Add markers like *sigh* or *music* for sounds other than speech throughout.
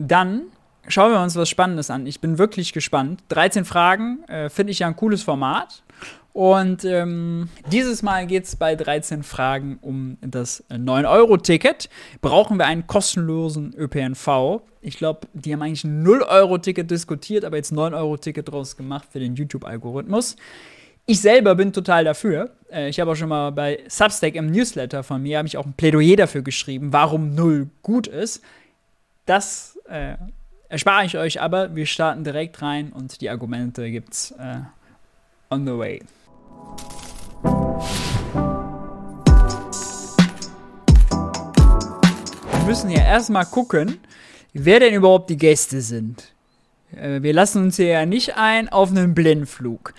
dann schauen wir uns was Spannendes an. Ich bin wirklich gespannt. 13 Fragen äh, finde ich ja ein cooles Format. Und ähm, dieses Mal geht es bei 13 Fragen um das 9-Euro-Ticket. Brauchen wir einen kostenlosen ÖPNV? Ich glaube, die haben eigentlich ein 0-Euro-Ticket diskutiert, aber jetzt 9-Euro-Ticket draus gemacht für den YouTube-Algorithmus. Ich selber bin total dafür. Äh, ich habe auch schon mal bei Substack im Newsletter von mir, habe ich auch ein Plädoyer dafür geschrieben, warum 0 gut ist. Das äh, erspare ich euch aber. Wir starten direkt rein und die Argumente gibt's äh, on the way. Wir müssen hier erstmal gucken, wer denn überhaupt die Gäste sind. Äh, wir lassen uns hier ja nicht ein auf einen Blindflug.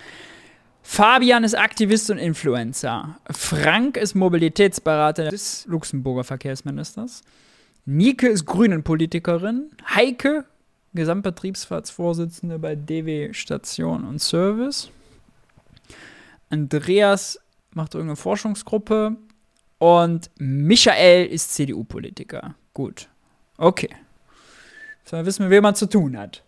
Fabian ist Aktivist und Influencer. Frank ist Mobilitätsberater des Luxemburger Verkehrsministers. Nike ist Grünen-Politikerin. Heike, Gesamtbetriebsratsvorsitzende bei DW Station und Service. Andreas macht irgendeine Forschungsgruppe. Und Michael ist CDU-Politiker. Gut. Okay. Jetzt wissen wir, wen man zu tun hat.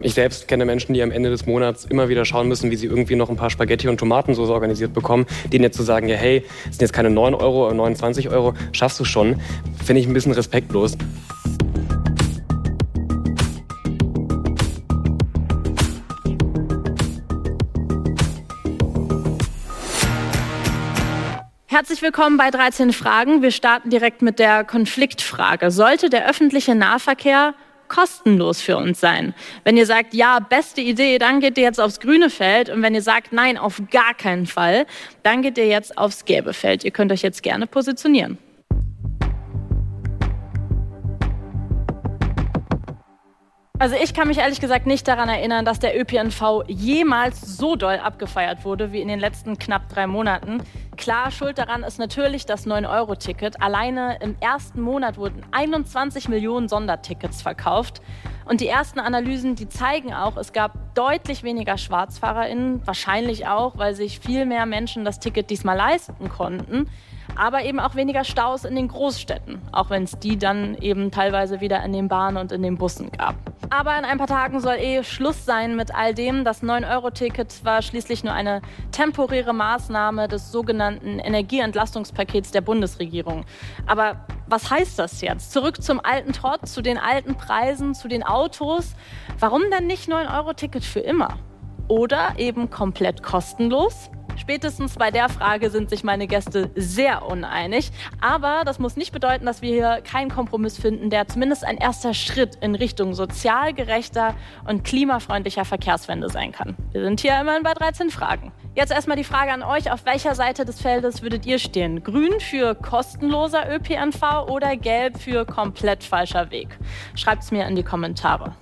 Ich selbst kenne Menschen, die am Ende des Monats immer wieder schauen müssen, wie sie irgendwie noch ein paar Spaghetti und Tomatensauce organisiert bekommen. Denen jetzt zu sagen, ja hey, sind jetzt keine 9 Euro oder 29 Euro, schaffst du schon, finde ich ein bisschen respektlos. Herzlich willkommen bei 13 Fragen. Wir starten direkt mit der Konfliktfrage. Sollte der öffentliche Nahverkehr kostenlos für uns sein? Wenn ihr sagt, ja, beste Idee, dann geht ihr jetzt aufs grüne Feld. Und wenn ihr sagt, nein, auf gar keinen Fall, dann geht ihr jetzt aufs gelbe Feld. Ihr könnt euch jetzt gerne positionieren. Also ich kann mich ehrlich gesagt nicht daran erinnern, dass der ÖPNV jemals so doll abgefeiert wurde wie in den letzten knapp drei Monaten. Klar, schuld daran ist natürlich das 9-Euro-Ticket. Alleine im ersten Monat wurden 21 Millionen Sondertickets verkauft. Und die ersten Analysen, die zeigen auch, es gab deutlich weniger SchwarzfahrerInnen. Wahrscheinlich auch, weil sich viel mehr Menschen das Ticket diesmal leisten konnten aber eben auch weniger Staus in den Großstädten, auch wenn es die dann eben teilweise wieder in den Bahnen und in den Bussen gab. Aber in ein paar Tagen soll eh Schluss sein mit all dem. Das 9-Euro-Ticket war schließlich nur eine temporäre Maßnahme des sogenannten Energieentlastungspakets der Bundesregierung. Aber was heißt das jetzt? Zurück zum alten Trott, zu den alten Preisen, zu den Autos. Warum denn nicht 9-Euro-Ticket für immer? Oder eben komplett kostenlos? Spätestens bei der Frage sind sich meine Gäste sehr uneinig. Aber das muss nicht bedeuten, dass wir hier keinen Kompromiss finden, der zumindest ein erster Schritt in Richtung sozial gerechter und klimafreundlicher Verkehrswende sein kann. Wir sind hier immerhin bei 13 Fragen. Jetzt erstmal die Frage an euch, auf welcher Seite des Feldes würdet ihr stehen? Grün für kostenloser ÖPNV oder gelb für komplett falscher Weg? Schreibt es mir in die Kommentare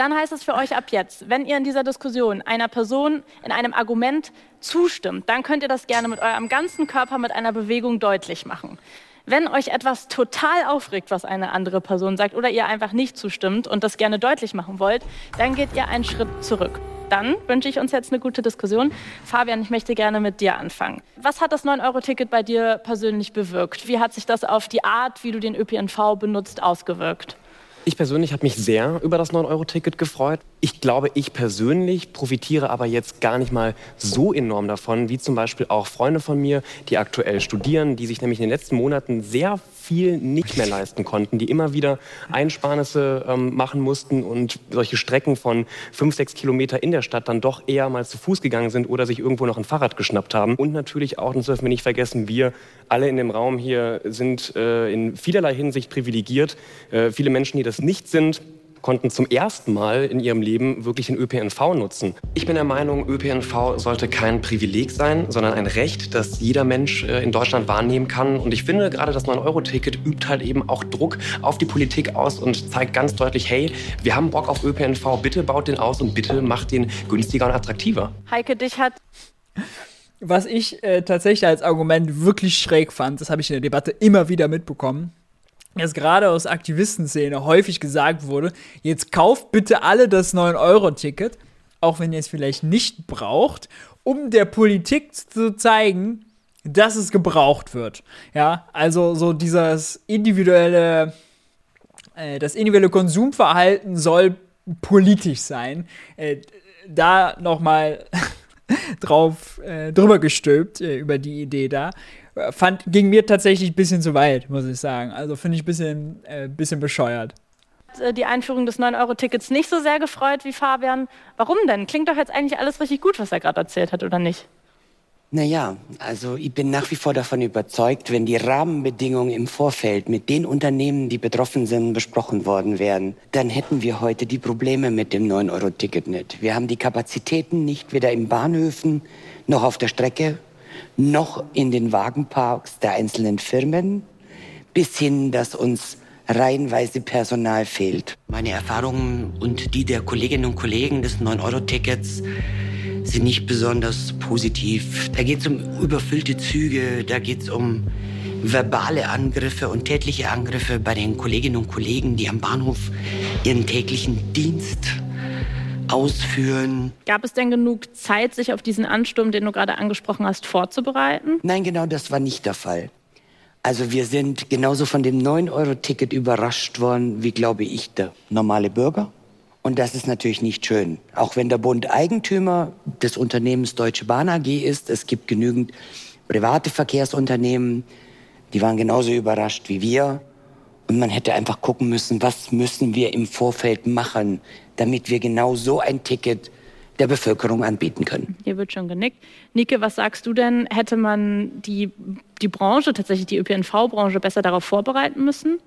dann heißt es für euch ab jetzt, wenn ihr in dieser Diskussion einer Person in einem Argument zustimmt, dann könnt ihr das gerne mit eurem ganzen Körper mit einer Bewegung deutlich machen. Wenn euch etwas total aufregt, was eine andere Person sagt, oder ihr einfach nicht zustimmt und das gerne deutlich machen wollt, dann geht ihr einen Schritt zurück. Dann wünsche ich uns jetzt eine gute Diskussion. Fabian, ich möchte gerne mit dir anfangen. Was hat das 9-Euro-Ticket bei dir persönlich bewirkt? Wie hat sich das auf die Art, wie du den ÖPNV benutzt, ausgewirkt? Ich persönlich habe mich sehr über das 9-Euro-Ticket gefreut. Ich glaube, ich persönlich profitiere aber jetzt gar nicht mal so enorm davon, wie zum Beispiel auch Freunde von mir, die aktuell studieren, die sich nämlich in den letzten Monaten sehr viel nicht mehr leisten konnten, die immer wieder Einsparnisse ähm, machen mussten und solche Strecken von fünf, sechs Kilometer in der Stadt dann doch eher mal zu Fuß gegangen sind oder sich irgendwo noch ein Fahrrad geschnappt haben. Und natürlich auch, das dürfen wir nicht vergessen, wir alle in dem Raum hier sind äh, in vielerlei Hinsicht privilegiert. Äh, viele Menschen, die das nicht sind, konnten zum ersten Mal in ihrem Leben wirklich den ÖPNV nutzen. Ich bin der Meinung, ÖPNV sollte kein Privileg sein, sondern ein Recht, das jeder Mensch äh, in Deutschland wahrnehmen kann. Und ich finde, gerade das 9-Euro-Ticket übt halt eben auch Druck auf die Politik aus und zeigt ganz deutlich, hey, wir haben Bock auf ÖPNV, bitte baut den aus und bitte macht den günstiger und attraktiver. Heike, dich hat was ich äh, tatsächlich als Argument wirklich schräg fand, das habe ich in der Debatte immer wieder mitbekommen, dass gerade aus Aktivistenszene häufig gesagt wurde, jetzt kauft bitte alle das 9-Euro-Ticket, auch wenn ihr es vielleicht nicht braucht, um der Politik zu zeigen, dass es gebraucht wird. Ja, also so dieses individuelle äh, das individuelle Konsumverhalten soll politisch sein. Äh, da nochmal *laughs* drauf äh, drüber gestülpt äh, über die Idee da. Fand, ging mir tatsächlich ein bisschen zu weit, muss ich sagen. Also finde ich ein bisschen, äh, bisschen bescheuert. Äh, die Einführung des 9-Euro-Tickets nicht so sehr gefreut wie Fabian. Warum denn? Klingt doch jetzt eigentlich alles richtig gut, was er gerade erzählt hat, oder nicht? Naja, also ich bin nach wie vor davon überzeugt, wenn die Rahmenbedingungen im Vorfeld mit den Unternehmen, die betroffen sind, besprochen worden wären, dann hätten wir heute die Probleme mit dem 9-Euro-Ticket nicht. Wir haben die Kapazitäten nicht weder in Bahnhöfen noch auf der Strecke, noch in den Wagenparks der einzelnen Firmen, bis hin, dass uns reihenweise Personal fehlt. Meine Erfahrungen und die der Kolleginnen und Kollegen des 9-Euro-Tickets sind nicht besonders positiv. Da geht es um überfüllte Züge, da geht es um verbale Angriffe und tätliche Angriffe bei den Kolleginnen und Kollegen, die am Bahnhof ihren täglichen Dienst ausführen. Gab es denn genug Zeit, sich auf diesen Ansturm, den du gerade angesprochen hast, vorzubereiten? Nein, genau das war nicht der Fall. Also wir sind genauso von dem 9-Euro-Ticket überrascht worden, wie, glaube ich, der normale Bürger. Und das ist natürlich nicht schön. Auch wenn der Bund Eigentümer des Unternehmens Deutsche Bahn AG ist, es gibt genügend private Verkehrsunternehmen, die waren genauso überrascht wie wir. Und man hätte einfach gucken müssen, was müssen wir im Vorfeld machen, damit wir genau so ein Ticket der Bevölkerung anbieten können. Hier wird schon genickt. Nike, was sagst du denn? Hätte man die, die Branche, tatsächlich die ÖPNV-Branche, besser darauf vorbereiten müssen?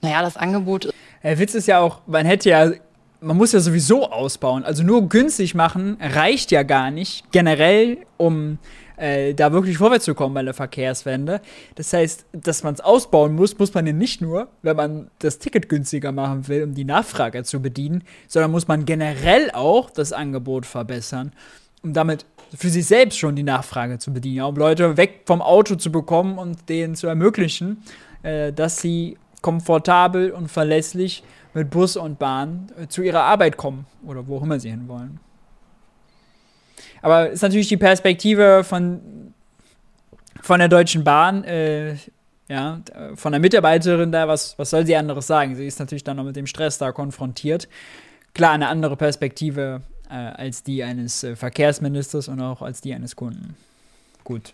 Naja, das Angebot. Der Witz ist ja auch, man hätte ja, man muss ja sowieso ausbauen. Also nur günstig machen reicht ja gar nicht, generell, um äh, da wirklich vorwärts zu kommen bei der Verkehrswende. Das heißt, dass man es ausbauen muss, muss man ja nicht nur, wenn man das Ticket günstiger machen will, um die Nachfrage zu bedienen, sondern muss man generell auch das Angebot verbessern, um damit für sich selbst schon die Nachfrage zu bedienen, um Leute weg vom Auto zu bekommen und denen zu ermöglichen, äh, dass sie komfortabel und verlässlich mit Bus und Bahn äh, zu ihrer Arbeit kommen oder wo auch immer sie hinwollen. Aber ist natürlich die Perspektive von, von der Deutschen Bahn, äh, ja, von der Mitarbeiterin da, was, was soll sie anderes sagen? Sie ist natürlich dann noch mit dem Stress da konfrontiert. Klar, eine andere Perspektive äh, als die eines äh, Verkehrsministers und auch als die eines Kunden. Gut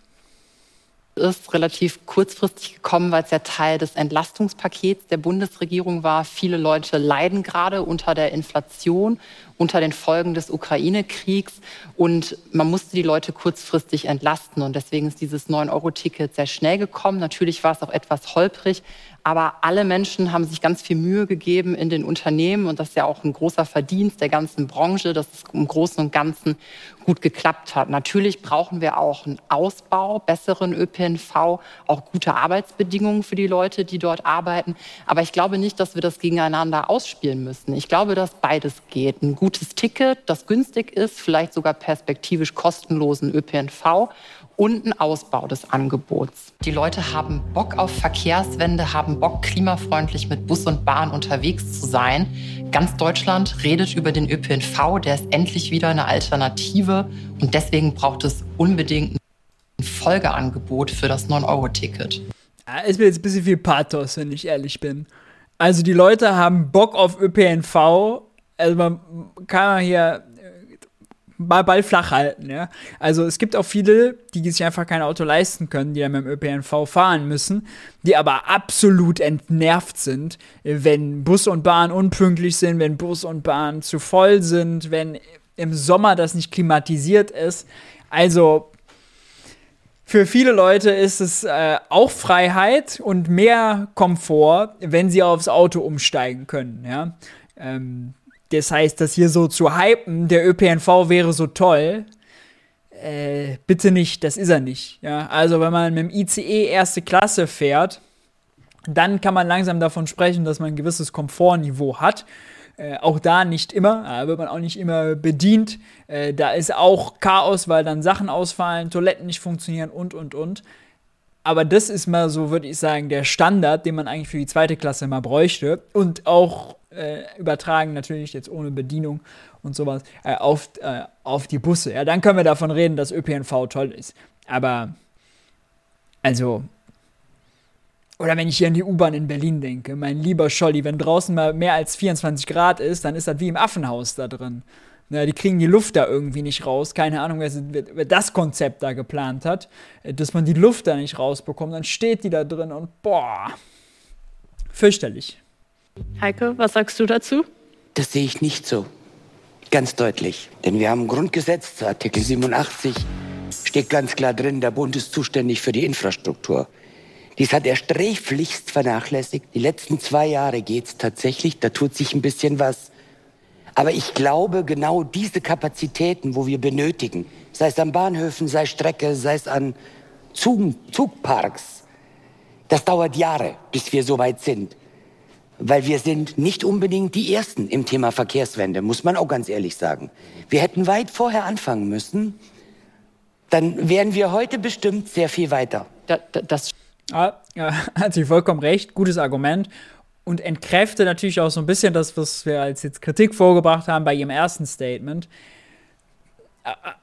ist relativ kurzfristig gekommen, weil es ja Teil des Entlastungspakets der Bundesregierung war. Viele Leute leiden gerade unter der Inflation, unter den Folgen des Ukraine-Kriegs und man musste die Leute kurzfristig entlasten und deswegen ist dieses 9-Euro-Ticket sehr schnell gekommen. Natürlich war es auch etwas holprig, aber alle Menschen haben sich ganz viel Mühe gegeben in den Unternehmen und das ist ja auch ein großer Verdienst der ganzen Branche, dass es im Großen und Ganzen gut geklappt hat. Natürlich brauchen wir auch einen Ausbau, besseren ÖPNV, auch gute Arbeitsbedingungen für die Leute, die dort arbeiten. Aber ich glaube nicht, dass wir das gegeneinander ausspielen müssen. Ich glaube, dass beides geht. Ein gutes Ticket, das günstig ist, vielleicht sogar perspektivisch kostenlosen ÖPNV und ein Ausbau des Angebots. Die Leute haben Bock auf Verkehrswende, haben Bock, klimafreundlich mit Bus und Bahn unterwegs zu sein. Ganz Deutschland redet über den ÖPNV, der ist endlich wieder eine Alternative und deswegen braucht es unbedingt ein Folgeangebot für das 9-Euro-Ticket. Ja, ist mir jetzt ein bisschen viel Pathos, wenn ich ehrlich bin. Also die Leute haben Bock auf ÖPNV. Also man kann hier mal Ball flach halten, ja. Also es gibt auch viele, die sich einfach kein Auto leisten können, die dann mit dem ÖPNV fahren müssen, die aber absolut entnervt sind, wenn Bus und Bahn unpünktlich sind, wenn Bus und Bahn zu voll sind, wenn im Sommer das nicht klimatisiert ist. Also für viele Leute ist es äh, auch Freiheit und mehr Komfort, wenn sie aufs Auto umsteigen können, ja. Ähm, das heißt, das hier so zu hypen, der ÖPNV wäre so toll, äh, bitte nicht, das ist er nicht. Ja? Also, wenn man mit dem ICE erste Klasse fährt, dann kann man langsam davon sprechen, dass man ein gewisses Komfortniveau hat. Äh, auch da nicht immer, da wird man auch nicht immer bedient. Äh, da ist auch Chaos, weil dann Sachen ausfallen, Toiletten nicht funktionieren und, und, und. Aber das ist mal so, würde ich sagen, der Standard, den man eigentlich für die zweite Klasse mal bräuchte. Und auch äh, übertragen, natürlich jetzt ohne Bedienung und sowas, äh, auf, äh, auf die Busse. Ja, dann können wir davon reden, dass ÖPNV toll ist. Aber, also, Oder wenn ich hier an die U-Bahn in Berlin denke, mein lieber Scholli, wenn draußen mal mehr als 24 Grad ist, dann ist das wie im Affenhaus da drin. Na, die kriegen die Luft da irgendwie nicht raus. Keine Ahnung, wer, wer, das Konzept da geplant hat, äh, dass man die Luft da nicht rausbekommt. Dann steht die da drin und boah, fürchterlich. Heike, was sagst du dazu? Das sehe ich nicht so. Ganz deutlich. Denn wir haben ein Grundgesetz, Artikel 87, steht ganz klar drin, der Bund ist zuständig für die Infrastruktur. Dies hat er sträflichst vernachlässigt. Die letzten zwei Jahre geht es tatsächlich, da tut sich ein bisschen was. Aber ich glaube, genau diese Kapazitäten, wo wir benötigen, sei es an Bahnhöfen, sei Strecke, sei es an Zug, Zugparks, das dauert Jahre, bis wir so weit sind. Weil wir sind nicht unbedingt die Ersten im Thema Verkehrswende, muss man auch ganz ehrlich sagen. Wir hätten weit vorher anfangen müssen. Dann wären wir heute bestimmt sehr viel weiter. Da, da, das Ah, ja, *laughs* hat sie vollkommen recht, gutes Argument. Und entkräfte natürlich auch so ein bisschen das, was wir als jetzt Kritik vorgebracht haben bei ihrem ersten Statement.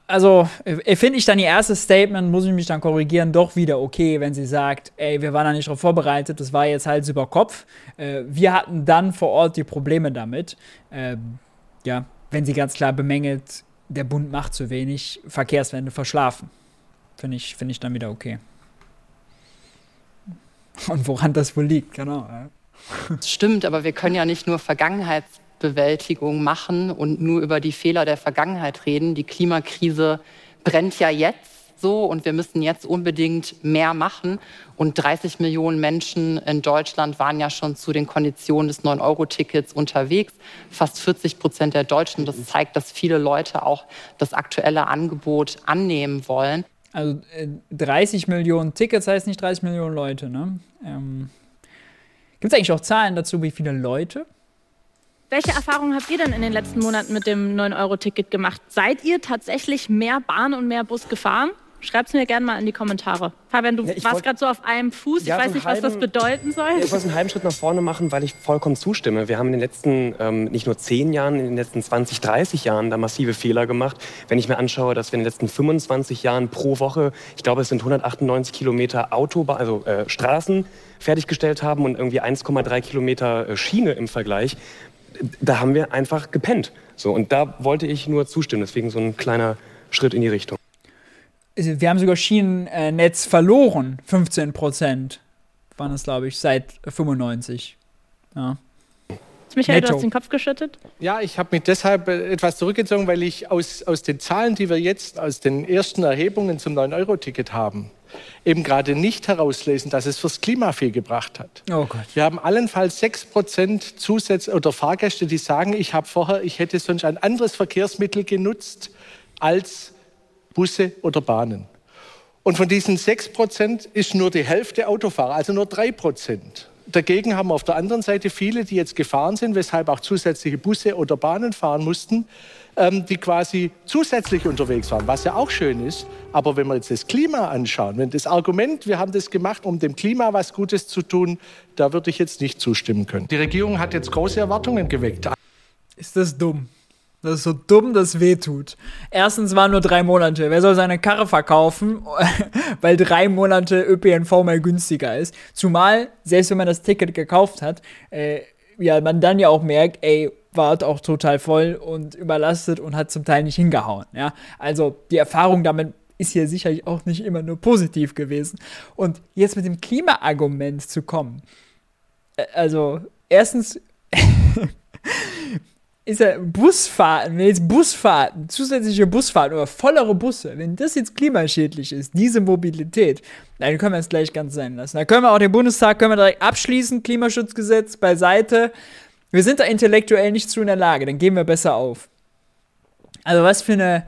Also, finde ich dann ihr erstes Statement, muss ich mich dann korrigieren, doch wieder okay, wenn sie sagt, ey, wir waren da nicht drauf vorbereitet, das war jetzt Hals über Kopf. Äh, wir hatten dann vor Ort die Probleme damit. Ähm, ja, wenn sie ganz klar bemängelt, der Bund macht zu wenig, Verkehrswende verschlafen. Finde ich, find ich dann wieder okay. Und woran das wohl liegt, genau. Das stimmt, aber wir können ja nicht nur Vergangenheitsbewältigung machen und nur über die Fehler der Vergangenheit reden. Die Klimakrise brennt ja jetzt so und wir müssen jetzt unbedingt mehr machen. Und 30 Millionen Menschen in Deutschland waren ja schon zu den Konditionen des 9-Euro-Tickets unterwegs. Fast 40 Prozent der Deutschen. Das zeigt, dass viele Leute auch das aktuelle Angebot annehmen wollen. Also äh, 30 Millionen Tickets heißt nicht 30 Millionen Leute, ne? Ähm, Gibt es eigentlich auch Zahlen dazu, wie viele Leute? Welche Erfahrungen habt ihr denn in den letzten Monaten mit dem 9-Euro-Ticket gemacht? Seid ihr tatsächlich mehr Bahn und mehr Bus gefahren? Schreibt es mir gerne mal in die Kommentare. Fabian, du ja, warst gerade so auf einem Fuß. Ja, ich weiß so nicht, halben, was das bedeuten soll. Ich wollte einen halben Schritt nach vorne machen, weil ich vollkommen zustimme. Wir haben in den letzten, ähm, nicht nur zehn Jahren, in den letzten 20, 30 Jahren da massive Fehler gemacht. Wenn ich mir anschaue, dass wir in den letzten 25 Jahren pro Woche, ich glaube, es sind 198 Kilometer Autobahn, also äh, Straßen fertiggestellt haben und irgendwie 1,3 Kilometer äh, Schiene im Vergleich. Da haben wir einfach gepennt. So, und da wollte ich nur zustimmen. Deswegen so ein kleiner Schritt in die Richtung wir haben sogar Schienennetz verloren, 15 Prozent waren es, glaube ich, seit 95. Ja. Michael, Netto. du hast den Kopf geschüttet? Ja, ich habe mich deshalb äh, etwas zurückgezogen, weil ich aus, aus den Zahlen, die wir jetzt aus den ersten Erhebungen zum 9-Euro-Ticket haben, eben gerade nicht herauslesen, dass es fürs Klima viel gebracht hat. Oh Gott. Wir haben allenfalls 6% Zusatz oder Fahrgäste, die sagen, ich habe vorher, ich hätte sonst ein anderes Verkehrsmittel genutzt als Busse oder Bahnen. Und von diesen 6 Prozent ist nur die Hälfte Autofahrer, also nur 3 Prozent. Dagegen haben wir auf der anderen Seite viele, die jetzt gefahren sind, weshalb auch zusätzliche Busse oder Bahnen fahren mussten, ähm, die quasi zusätzlich unterwegs waren, was ja auch schön ist. Aber wenn wir jetzt das Klima anschauen, wenn das Argument, wir haben das gemacht, um dem Klima was Gutes zu tun, da würde ich jetzt nicht zustimmen können. Die Regierung hat jetzt große Erwartungen geweckt. Ist das dumm? Das ist so dumm, das wehtut. Erstens waren nur drei Monate. Wer soll seine Karre verkaufen, *laughs* weil drei Monate ÖPNV mal günstiger ist? Zumal, selbst wenn man das Ticket gekauft hat, äh, ja, man dann ja auch merkt, ey, war auch total voll und überlastet und hat zum Teil nicht hingehauen. Ja? Also die Erfahrung damit ist hier sicherlich auch nicht immer nur positiv gewesen. Und jetzt mit dem Klimaargument zu kommen. Äh, also, erstens *laughs* ist ja Busfahrten, wenn jetzt Busfahrten, zusätzliche Busfahrten oder vollere Busse, wenn das jetzt klimaschädlich ist, diese Mobilität, dann können wir es gleich ganz sein lassen. Da können wir auch den Bundestag können wir direkt abschließen, Klimaschutzgesetz beiseite. Wir sind da intellektuell nicht zu in der Lage, dann gehen wir besser auf. Also was für eine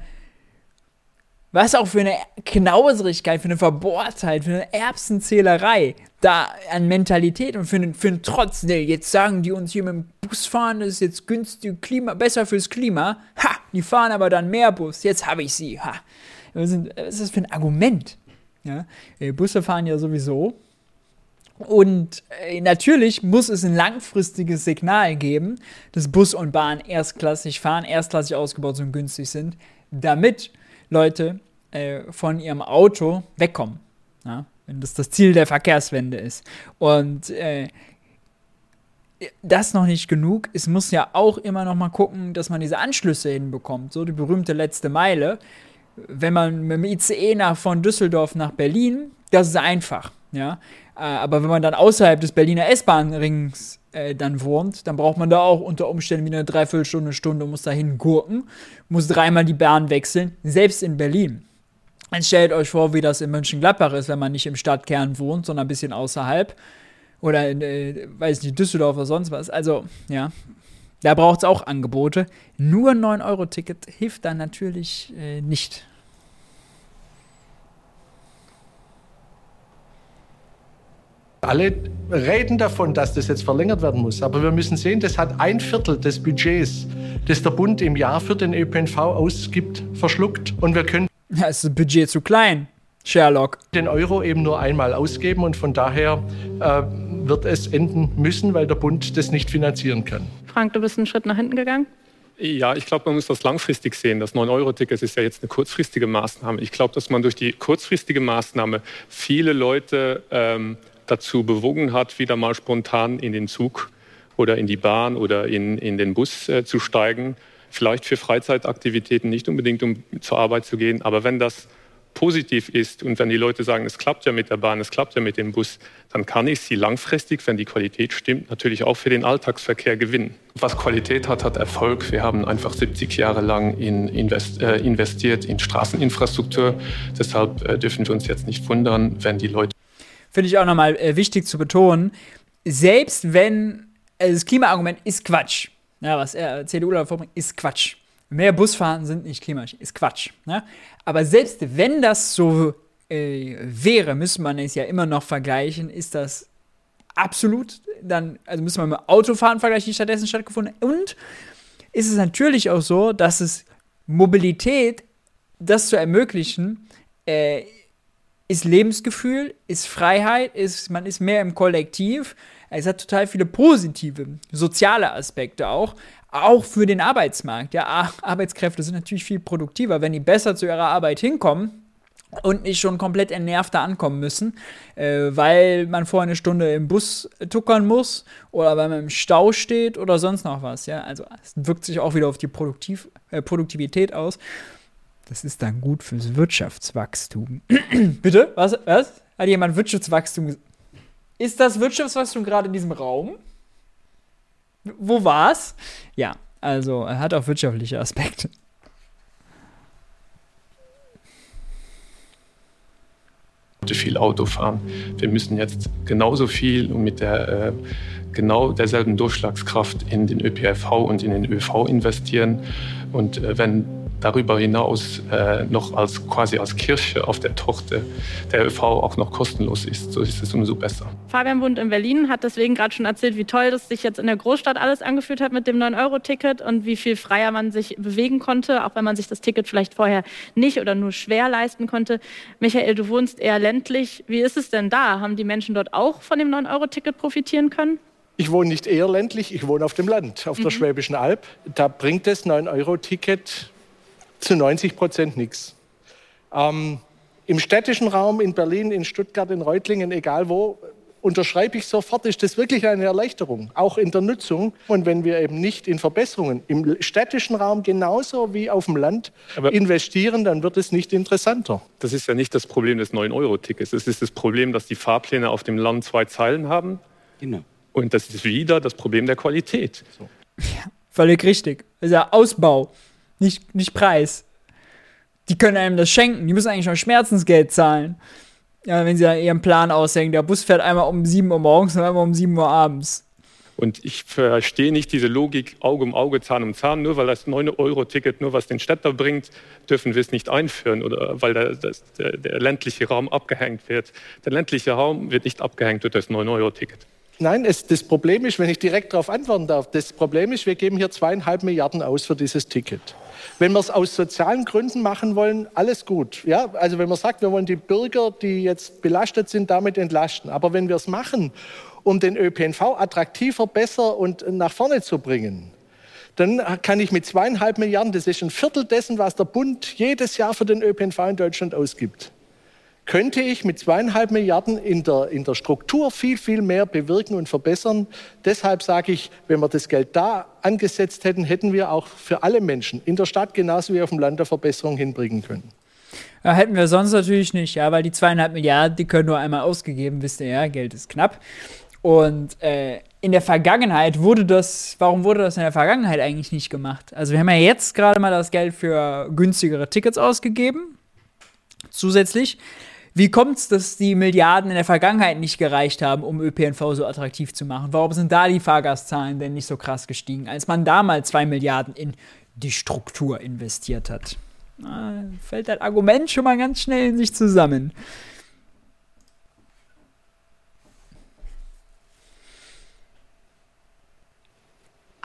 was auch für eine Knauserigkeit, für eine Verbohrtheit, für eine Erbsenzählerei da an Mentalität und für einen, für einen Trotz. Nee, jetzt sagen die uns hier mit dem Bus fahren, das ist jetzt günstig, Klima, besser fürs Klima. Ha, die fahren aber dann mehr Bus. Jetzt habe ich sie. Ha. Was ist das für ein Argument? Ja, äh, Busse fahren ja sowieso. Und äh, natürlich muss es ein langfristiges Signal geben, dass Bus und Bahn erstklassig fahren, erstklassig ausgebaut und günstig sind, damit Leute äh, von ihrem Auto wegkommen. Ja? wenn das das Ziel der Verkehrswende ist. Und äh, das noch nicht genug. Es muss ja auch immer noch mal gucken, dass man diese Anschlüsse hinbekommt. So die berühmte letzte Meile. Wenn man mit dem ICE nach, von Düsseldorf nach Berlin, das ist einfach. Ja? Äh, aber wenn man dann außerhalb des Berliner S-Bahn-Rings äh, dann wohnt, dann braucht man da auch unter Umständen wieder eine Dreiviertelstunde, Stunde, muss dahin gurken, muss dreimal die Bahn wechseln, selbst in Berlin. Jetzt stellt euch vor, wie das in Mönchengladbach ist, wenn man nicht im Stadtkern wohnt, sondern ein bisschen außerhalb. Oder in, äh, weiß nicht, Düsseldorf oder sonst was. Also, ja, da braucht es auch Angebote. Nur ein 9-Euro-Ticket hilft dann natürlich äh, nicht. Alle reden davon, dass das jetzt verlängert werden muss. Aber wir müssen sehen, das hat ein Viertel des Budgets, das der Bund im Jahr für den ÖPNV ausgibt, verschluckt. Und wir können. Ja, ist das Budget zu klein, Sherlock. Den Euro eben nur einmal ausgeben und von daher äh, wird es enden müssen, weil der Bund das nicht finanzieren kann. Frank, du bist einen Schritt nach hinten gegangen. Ja, ich glaube, man muss das langfristig sehen. Das 9-Euro-Ticket ist ja jetzt eine kurzfristige Maßnahme. Ich glaube, dass man durch die kurzfristige Maßnahme viele Leute ähm, dazu bewogen hat, wieder mal spontan in den Zug oder in die Bahn oder in, in den Bus äh, zu steigen. Vielleicht für Freizeitaktivitäten, nicht unbedingt um zur Arbeit zu gehen. Aber wenn das positiv ist und wenn die Leute sagen, es klappt ja mit der Bahn, es klappt ja mit dem Bus, dann kann ich sie langfristig, wenn die Qualität stimmt, natürlich auch für den Alltagsverkehr gewinnen. Was Qualität hat, hat Erfolg. Wir haben einfach 70 Jahre lang in invest, äh, investiert in Straßeninfrastruktur. Deshalb äh, dürfen wir uns jetzt nicht wundern, wenn die Leute finde ich auch nochmal äh, wichtig zu betonen, selbst wenn also das Klimaargument ist Quatsch, ja, was er CDU da vorbringt, ist Quatsch. Mehr Busfahrten sind nicht klimatisch, ist Quatsch. Ne? Aber selbst wenn das so äh, wäre, müsste man es ja immer noch vergleichen, ist das absolut, dann, also müssen wir mit Autofahren vergleichen, die stattdessen stattgefunden Und ist es natürlich auch so, dass es Mobilität, das zu ermöglichen, äh, ist Lebensgefühl, ist Freiheit, ist, man ist mehr im Kollektiv. Es hat total viele positive soziale Aspekte auch, auch für den Arbeitsmarkt. Ja, Arbeitskräfte sind natürlich viel produktiver, wenn die besser zu ihrer Arbeit hinkommen und nicht schon komplett entnervt ankommen müssen, äh, weil man vorher eine Stunde im Bus tuckern muss oder weil man im Stau steht oder sonst noch was. Ja, also es wirkt sich auch wieder auf die Produktiv äh, Produktivität aus. Das ist dann gut fürs Wirtschaftswachstum. *clears throat* Bitte? Was? Was? Hat jemand Wirtschaftswachstum gesagt? Ist das Wirtschaftswachstum gerade in diesem Raum? Wo war's? Ja, also er hat auch wirtschaftliche Aspekte. viel Auto fahren. Wir müssen jetzt genauso viel und mit der äh, genau derselben Durchschlagskraft in den ÖPNV und in den ÖV investieren. Und äh, wenn darüber hinaus äh, noch als quasi als Kirche auf der Tochter der ÖV auch noch kostenlos ist. So ist es umso besser. Fabian wohnt in Berlin, hat deswegen gerade schon erzählt, wie toll das sich jetzt in der Großstadt alles angefühlt hat mit dem 9-Euro-Ticket und wie viel freier man sich bewegen konnte, auch wenn man sich das Ticket vielleicht vorher nicht oder nur schwer leisten konnte. Michael, du wohnst eher ländlich. Wie ist es denn da? Haben die Menschen dort auch von dem 9-Euro-Ticket profitieren können? Ich wohne nicht eher ländlich, ich wohne auf dem Land, auf mhm. der Schwäbischen Alb. Da bringt das 9-Euro-Ticket zu 90 Prozent nichts. Ähm, Im städtischen Raum, in Berlin, in Stuttgart, in Reutlingen, egal wo, unterschreibe ich sofort, ist das wirklich eine Erleichterung, auch in der Nutzung. Und wenn wir eben nicht in Verbesserungen im städtischen Raum genauso wie auf dem Land Aber investieren, dann wird es nicht interessanter. Das ist ja nicht das Problem des 9-Euro-Tickets. Es ist das Problem, dass die Fahrpläne auf dem Land zwei Zeilen haben. Genau. Und das ist wieder das Problem der Qualität. So. Ja, völlig richtig. Das ist ja Ausbau nicht, nicht Preis. Die können einem das schenken. Die müssen eigentlich noch Schmerzensgeld zahlen. Ja, wenn sie da ihren Plan aushängen. Der Bus fährt einmal um 7 Uhr morgens und einmal um 7 Uhr abends. Und ich verstehe nicht diese Logik Auge um Auge, Zahn um Zahn. Nur weil das 9-Euro-Ticket nur was den Städter bringt, dürfen wir es nicht einführen oder weil der, das, der, der ländliche Raum abgehängt wird. Der ländliche Raum wird nicht abgehängt durch das 9-Euro-Ticket. Nein, es, das Problem ist, wenn ich direkt darauf antworten darf, das Problem ist, wir geben hier zweieinhalb Milliarden aus für dieses Ticket. Wenn wir es aus sozialen Gründen machen wollen, alles gut. Ja? Also wenn man sagt, wir wollen die Bürger, die jetzt belastet sind, damit entlasten. Aber wenn wir es machen, um den ÖPNV attraktiver, besser und nach vorne zu bringen, dann kann ich mit zweieinhalb Milliarden, das ist ein Viertel dessen, was der Bund jedes Jahr für den ÖPNV in Deutschland ausgibt, könnte ich mit zweieinhalb Milliarden in der, in der Struktur viel, viel mehr bewirken und verbessern. Deshalb sage ich, wenn wir das Geld da angesetzt hätten, hätten wir auch für alle Menschen in der Stadt genauso wie auf dem Land eine Verbesserung hinbringen können. Ja, hätten wir sonst natürlich nicht, ja, weil die zweieinhalb Milliarden, die können nur einmal ausgegeben, wisst ihr ja, Geld ist knapp. Und äh, in der Vergangenheit wurde das, warum wurde das in der Vergangenheit eigentlich nicht gemacht? Also wir haben ja jetzt gerade mal das Geld für günstigere Tickets ausgegeben, zusätzlich. Wie kommt es, dass die Milliarden in der Vergangenheit nicht gereicht haben, um ÖPNV so attraktiv zu machen? Warum sind da die Fahrgastzahlen denn nicht so krass gestiegen, als man damals zwei Milliarden in die Struktur investiert hat? Na, fällt das Argument schon mal ganz schnell in sich zusammen.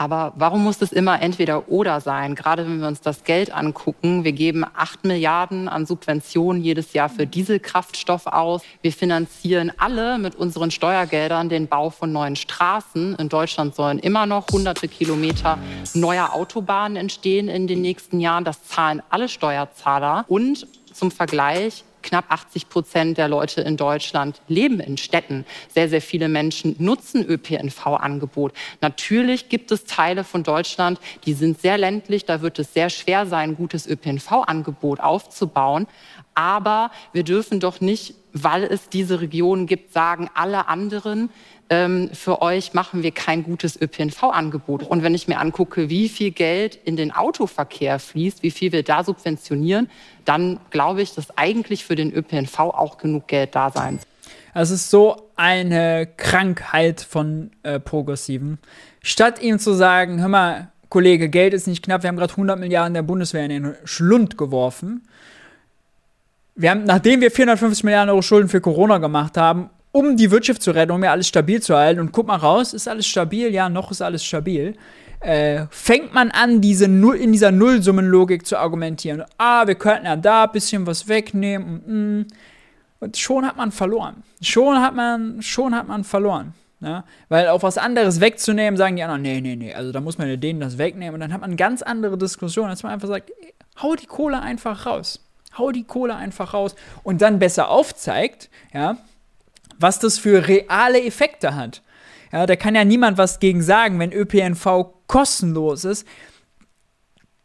Aber warum muss das immer entweder oder sein? Gerade wenn wir uns das Geld angucken. Wir geben 8 Milliarden an Subventionen jedes Jahr für Dieselkraftstoff aus. Wir finanzieren alle mit unseren Steuergeldern den Bau von neuen Straßen. In Deutschland sollen immer noch hunderte Kilometer neuer Autobahnen entstehen in den nächsten Jahren. Das zahlen alle Steuerzahler. Und zum Vergleich, knapp 80 Prozent der Leute in Deutschland leben in Städten. Sehr, sehr viele Menschen nutzen ÖPNV-Angebot. Natürlich gibt es Teile von Deutschland, die sind sehr ländlich. Da wird es sehr schwer sein, ein gutes ÖPNV-Angebot aufzubauen. Aber wir dürfen doch nicht, weil es diese Regionen gibt, sagen, alle anderen ähm, für euch machen wir kein gutes ÖPNV-Angebot. Und wenn ich mir angucke, wie viel Geld in den Autoverkehr fließt, wie viel wir da subventionieren, dann glaube ich, dass eigentlich für den ÖPNV auch genug Geld da sein. Es ist so eine Krankheit von äh, Progressiven. Statt ihm zu sagen, hör mal, Kollege, Geld ist nicht knapp, wir haben gerade 100 Milliarden der Bundeswehr in den Schlund geworfen. Wir haben, nachdem wir 450 Milliarden Euro Schulden für Corona gemacht haben, um die Wirtschaft zu retten, um ja alles stabil zu halten. Und guck mal raus, ist alles stabil? Ja, noch ist alles stabil. Äh, fängt man an, diese Null, in dieser Nullsummenlogik zu argumentieren. Ah, wir könnten ja da ein bisschen was wegnehmen. Und, mm. und schon hat man verloren. Schon hat man, schon hat man verloren. Ja? Weil auf was anderes wegzunehmen, sagen die anderen, nee, nee, nee, also da muss man ja denen das wegnehmen. Und dann hat man eine ganz andere Diskussion, als man einfach sagt, hau die Kohle einfach raus. Hau die Kohle einfach raus. Und dann besser aufzeigt, ja, was das für reale Effekte hat. Ja, da kann ja niemand was gegen sagen, wenn ÖPNV kostenlos ist.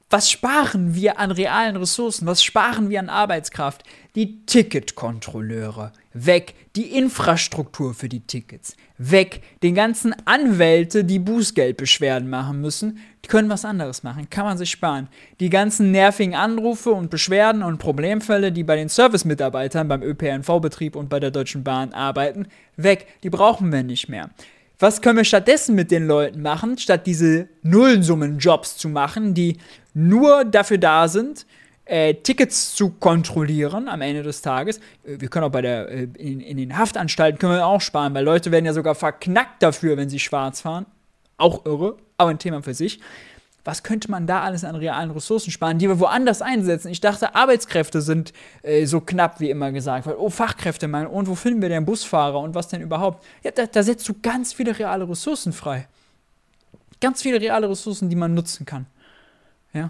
Was sparen wir an realen Ressourcen? Was sparen wir an Arbeitskraft? Die Ticketkontrolleure. Weg. Die Infrastruktur für die Tickets. Weg. Den ganzen Anwälte, die Bußgeldbeschwerden machen müssen, die können was anderes machen. Kann man sich sparen. Die ganzen nervigen Anrufe und Beschwerden und Problemfälle, die bei den Servicemitarbeitern beim ÖPNV-Betrieb und bei der Deutschen Bahn arbeiten, weg. Die brauchen wir nicht mehr. Was können wir stattdessen mit den Leuten machen, statt diese Nullsummen-Jobs zu machen, die nur dafür da sind, äh, Tickets zu kontrollieren am Ende des Tages. Äh, wir können auch bei der, äh, in, in, den Haftanstalten können wir auch sparen, weil Leute werden ja sogar verknackt dafür, wenn sie schwarz fahren. Auch irre, aber ein Thema für sich was könnte man da alles an realen Ressourcen sparen, die wir woanders einsetzen? Ich dachte, Arbeitskräfte sind äh, so knapp, wie immer gesagt. Weil, oh, Fachkräfte, mein, und wo finden wir denn Busfahrer und was denn überhaupt? Ja, da, da setzt du ganz viele reale Ressourcen frei. Ganz viele reale Ressourcen, die man nutzen kann. Ja.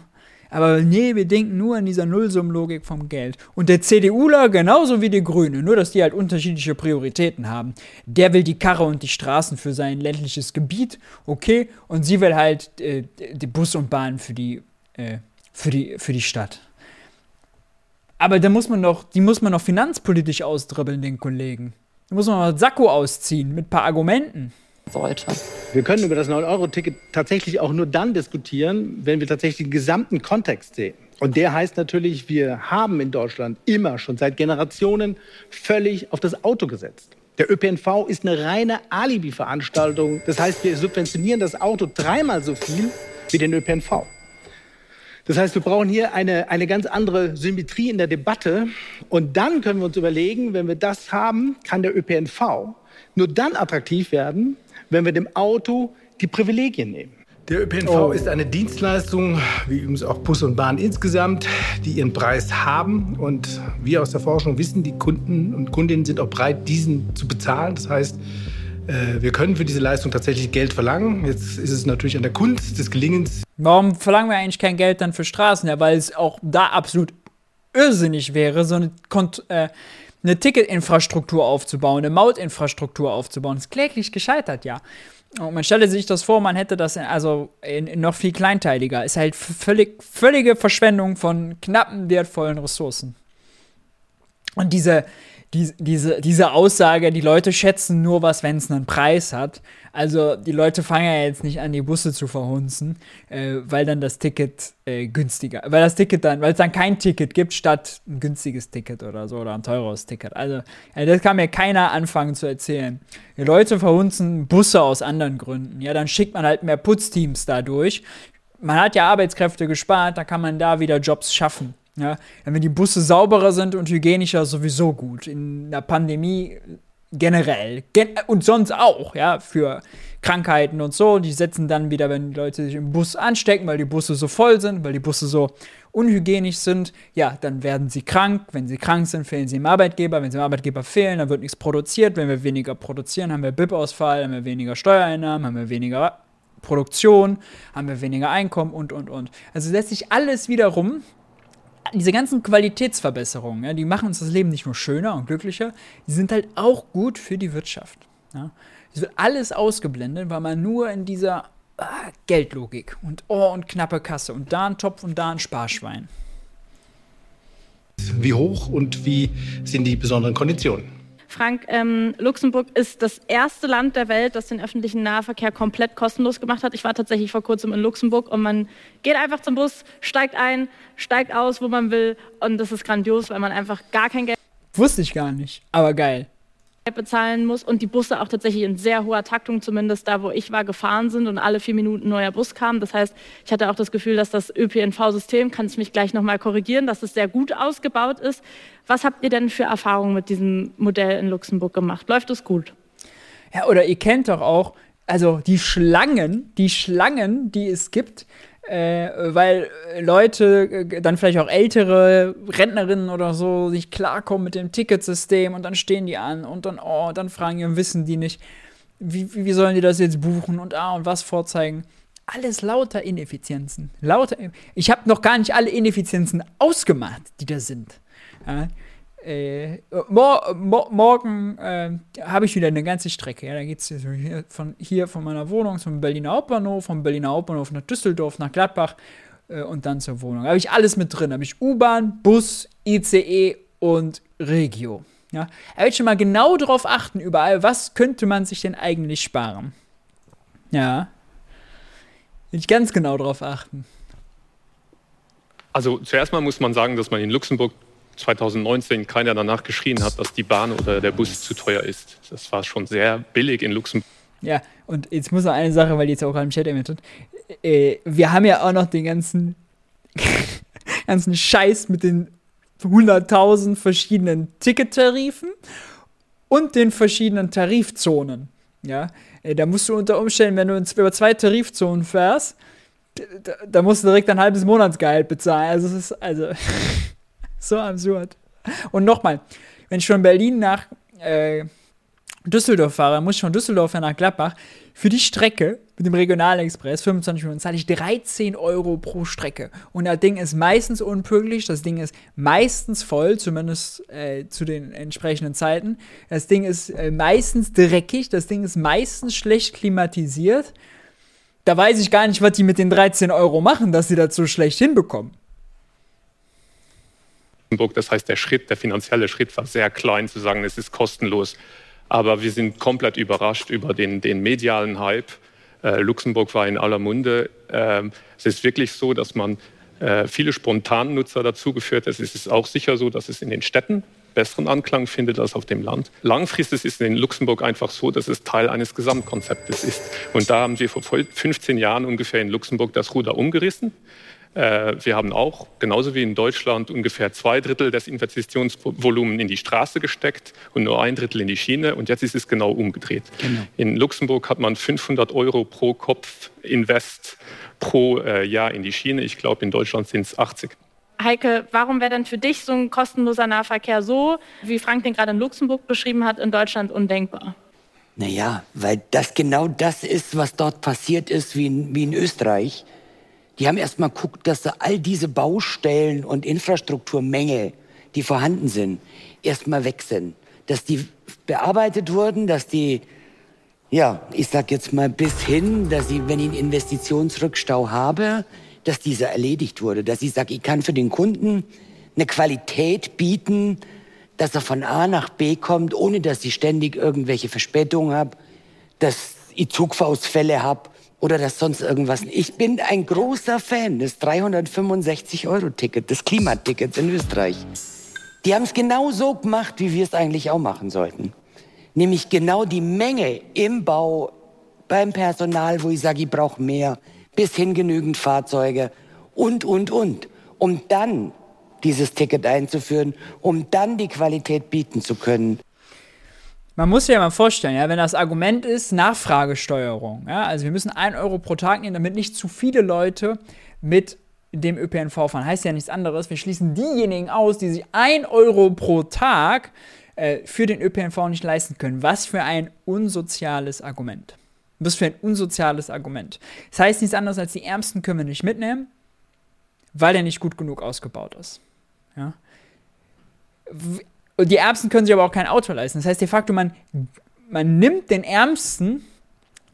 Aber nee, wir denken nur an dieser Nullsummenlogik vom Geld. Und der CDUler genauso wie die Grüne, nur dass die halt unterschiedliche Prioritäten haben. Der will die Karre und die Straßen für sein ländliches Gebiet, okay, und sie will halt äh, die Bus und Bahn für die, äh, für die, für die Stadt. Aber da muss man doch, die muss man doch finanzpolitisch ausdribbeln, den Kollegen. Da muss man mal Sakko ausziehen mit ein paar Argumenten sollte. Wir können über das 9-Euro-Ticket tatsächlich auch nur dann diskutieren, wenn wir tatsächlich den gesamten Kontext sehen. Und der heißt natürlich, wir haben in Deutschland immer schon seit Generationen völlig auf das Auto gesetzt. Der ÖPNV ist eine reine Alibi-Veranstaltung. Das heißt, wir subventionieren das Auto dreimal so viel wie den ÖPNV. Das heißt, wir brauchen hier eine, eine ganz andere Symmetrie in der Debatte. Und dann können wir uns überlegen, wenn wir das haben, kann der ÖPNV nur dann attraktiv werden, wenn wir dem Auto die Privilegien nehmen. Der ÖPNV oh. ist eine Dienstleistung, wie übrigens auch Bus und Bahn insgesamt, die ihren Preis haben. Und wir aus der Forschung wissen, die Kunden und Kundinnen sind auch bereit, diesen zu bezahlen. Das heißt, wir können für diese Leistung tatsächlich Geld verlangen. Jetzt ist es natürlich an der Kunst des Gelingens. Warum verlangen wir eigentlich kein Geld dann für Straßen? Ja, weil es auch da absolut irrsinnig wäre, so eine, Kont äh, eine Ticketinfrastruktur aufzubauen, eine Mautinfrastruktur aufzubauen. Das ist kläglich gescheitert, ja. Und man stelle sich das vor, man hätte das in, also in, in noch viel kleinteiliger. Ist halt völlig, völlige Verschwendung von knappen, wertvollen Ressourcen. Und diese, die, diese, diese Aussage, die Leute schätzen nur was, wenn es einen Preis hat. Also die Leute fangen ja jetzt nicht an, die Busse zu verhunzen, äh, weil dann das Ticket äh, günstiger, weil das Ticket dann, weil es dann kein Ticket gibt statt ein günstiges Ticket oder so oder ein teures Ticket. Also ja, das kann mir keiner anfangen zu erzählen. Die Leute verhunzen Busse aus anderen Gründen. Ja, dann schickt man halt mehr Putzteams dadurch. Man hat ja Arbeitskräfte gespart, da kann man da wieder Jobs schaffen. Ja, wenn die Busse sauberer sind und hygienischer, sowieso gut. In der Pandemie generell gen und sonst auch, ja, für Krankheiten und so. Die setzen dann wieder, wenn die Leute sich im Bus anstecken, weil die Busse so voll sind, weil die Busse so unhygienisch sind, ja, dann werden sie krank. Wenn sie krank sind, fehlen sie im Arbeitgeber. Wenn sie im Arbeitgeber fehlen, dann wird nichts produziert. Wenn wir weniger produzieren, haben wir BIP-Ausfall, haben wir weniger Steuereinnahmen, haben wir weniger Produktion, haben wir weniger Einkommen und, und, und. Also lässt sich alles wiederum diese ganzen Qualitätsverbesserungen, ja, die machen uns das Leben nicht nur schöner und glücklicher, die sind halt auch gut für die Wirtschaft. Ja. Es wird alles ausgeblendet, weil man nur in dieser ah, Geldlogik und oh und knappe Kasse und da ein Topf und da ein Sparschwein. Wie hoch und wie sind die besonderen Konditionen? Frank, ähm, Luxemburg ist das erste Land der Welt, das den öffentlichen Nahverkehr komplett kostenlos gemacht hat. Ich war tatsächlich vor kurzem in Luxemburg und man geht einfach zum Bus, steigt ein, steigt aus, wo man will und das ist grandios, weil man einfach gar kein Geld. Wusste ich gar nicht, aber geil bezahlen muss und die Busse auch tatsächlich in sehr hoher Taktung, zumindest da, wo ich war, gefahren sind und alle vier Minuten neuer Bus kam. Das heißt, ich hatte auch das Gefühl, dass das ÖPNV-System, kannst du mich gleich nochmal korrigieren, dass es sehr gut ausgebaut ist. Was habt ihr denn für Erfahrungen mit diesem Modell in Luxemburg gemacht? Läuft es gut? Ja, oder ihr kennt doch auch, also die Schlangen, die Schlangen, die es gibt, äh, weil Leute, äh, dann vielleicht auch ältere Rentnerinnen oder so, sich klarkommen mit dem Ticketsystem und dann stehen die an und dann, oh, dann fragen die und wissen die nicht, wie, wie sollen die das jetzt buchen und ah und was vorzeigen. Alles lauter Ineffizienzen. Lauter. Ich habe noch gar nicht alle Ineffizienzen ausgemacht, die da sind. Ja? Äh, mor mor morgen äh, habe ich wieder eine ganze Strecke. Ja, da geht es hier von hier von meiner Wohnung zum Berliner Hauptbahnhof, vom Berliner Hauptbahnhof nach Düsseldorf, nach Gladbach äh, und dann zur Wohnung. Da habe ich alles mit drin. Da habe ich U-Bahn, Bus, ICE und Regio. Ja, da will ich schon mal genau drauf achten, überall, was könnte man sich denn eigentlich sparen. Ja. Will ich ganz genau drauf achten. Also zuerst mal muss man sagen, dass man in Luxemburg 2019 keiner danach geschrien hat, dass die Bahn oder der Bus zu teuer ist. Das war schon sehr billig in Luxemburg. Ja, und jetzt muss noch eine Sache, weil die jetzt auch im Chat erwähnt hat. Äh, wir haben ja auch noch den ganzen, *laughs* ganzen Scheiß mit den 100.000 verschiedenen Tickettarifen und den verschiedenen Tarifzonen. Ja, äh, da musst du unter Umständen, wenn du über zwei Tarifzonen fährst, da, da musst du direkt ein halbes Monatsgehalt bezahlen. Also es ist, also *laughs* so absurd. Und nochmal, wenn ich von Berlin nach äh, Düsseldorf fahre, muss ich von Düsseldorf nach Gladbach. Für die Strecke mit dem Regionalexpress, 25 Minuten, zahle ich 13 Euro pro Strecke. Und das Ding ist meistens unpünktlich, das Ding ist meistens voll, zumindest äh, zu den entsprechenden Zeiten. Das Ding ist äh, meistens dreckig, das Ding ist meistens schlecht klimatisiert. Da weiß ich gar nicht, was die mit den 13 Euro machen, dass sie das so schlecht hinbekommen. Das heißt, der Schritt, der finanzielle Schritt war sehr klein zu sagen, es ist kostenlos. Aber wir sind komplett überrascht über den, den medialen Hype. Äh, Luxemburg war in aller Munde. Ähm, es ist wirklich so, dass man äh, viele Spontannutzer dazugeführt hat. Es ist auch sicher so, dass es in den Städten besseren Anklang findet als auf dem Land. Langfristig ist es in Luxemburg einfach so, dass es Teil eines Gesamtkonzeptes ist. Und da haben wir vor 15 Jahren ungefähr in Luxemburg das Ruder umgerissen. Äh, wir haben auch, genauso wie in Deutschland, ungefähr zwei Drittel des Investitionsvolumens in die Straße gesteckt und nur ein Drittel in die Schiene. Und jetzt ist es genau umgedreht. Genau. In Luxemburg hat man 500 Euro pro Kopf Invest pro äh, Jahr in die Schiene. Ich glaube, in Deutschland sind es 80. Heike, warum wäre denn für dich so ein kostenloser Nahverkehr so, wie Frank den gerade in Luxemburg beschrieben hat, in Deutschland undenkbar? Naja, weil das genau das ist, was dort passiert ist, wie in, wie in Österreich. Die haben erst mal geguckt, dass sie all diese Baustellen und Infrastrukturmängel die vorhanden sind, erstmal weg sind. Dass die bearbeitet wurden, dass die, ja, ich sag jetzt mal bis hin, dass ich, wenn ich einen Investitionsrückstau habe, dass dieser erledigt wurde. Dass ich sage, ich kann für den Kunden eine Qualität bieten, dass er von A nach B kommt, ohne dass ich ständig irgendwelche Verspätungen habe, dass ich Zugfaustfälle habe oder dass sonst irgendwas. Ich bin ein großer Fan des 365-Euro-Ticket, des Klimatickets in Österreich. Die haben es genau so gemacht, wie wir es eigentlich auch machen sollten. Nämlich genau die Menge im Bau, beim Personal, wo ich sage, ich brauche mehr, bis hin genügend Fahrzeuge und, und, und. Um dann dieses Ticket einzuführen, um dann die Qualität bieten zu können. Man muss sich ja mal vorstellen, ja, wenn das Argument ist Nachfragesteuerung, ja, also wir müssen 1 Euro pro Tag nehmen, damit nicht zu viele Leute mit dem ÖPNV fahren. Heißt ja nichts anderes. Wir schließen diejenigen aus, die sich 1 Euro pro Tag äh, für den ÖPNV nicht leisten können. Was für ein unsoziales Argument. Was für ein unsoziales Argument. Das heißt nichts anderes als die Ärmsten können wir nicht mitnehmen, weil er nicht gut genug ausgebaut ist. Ja? Und die Ärmsten können sich aber auch kein Auto leisten. Das heißt de facto, man, man nimmt den Ärmsten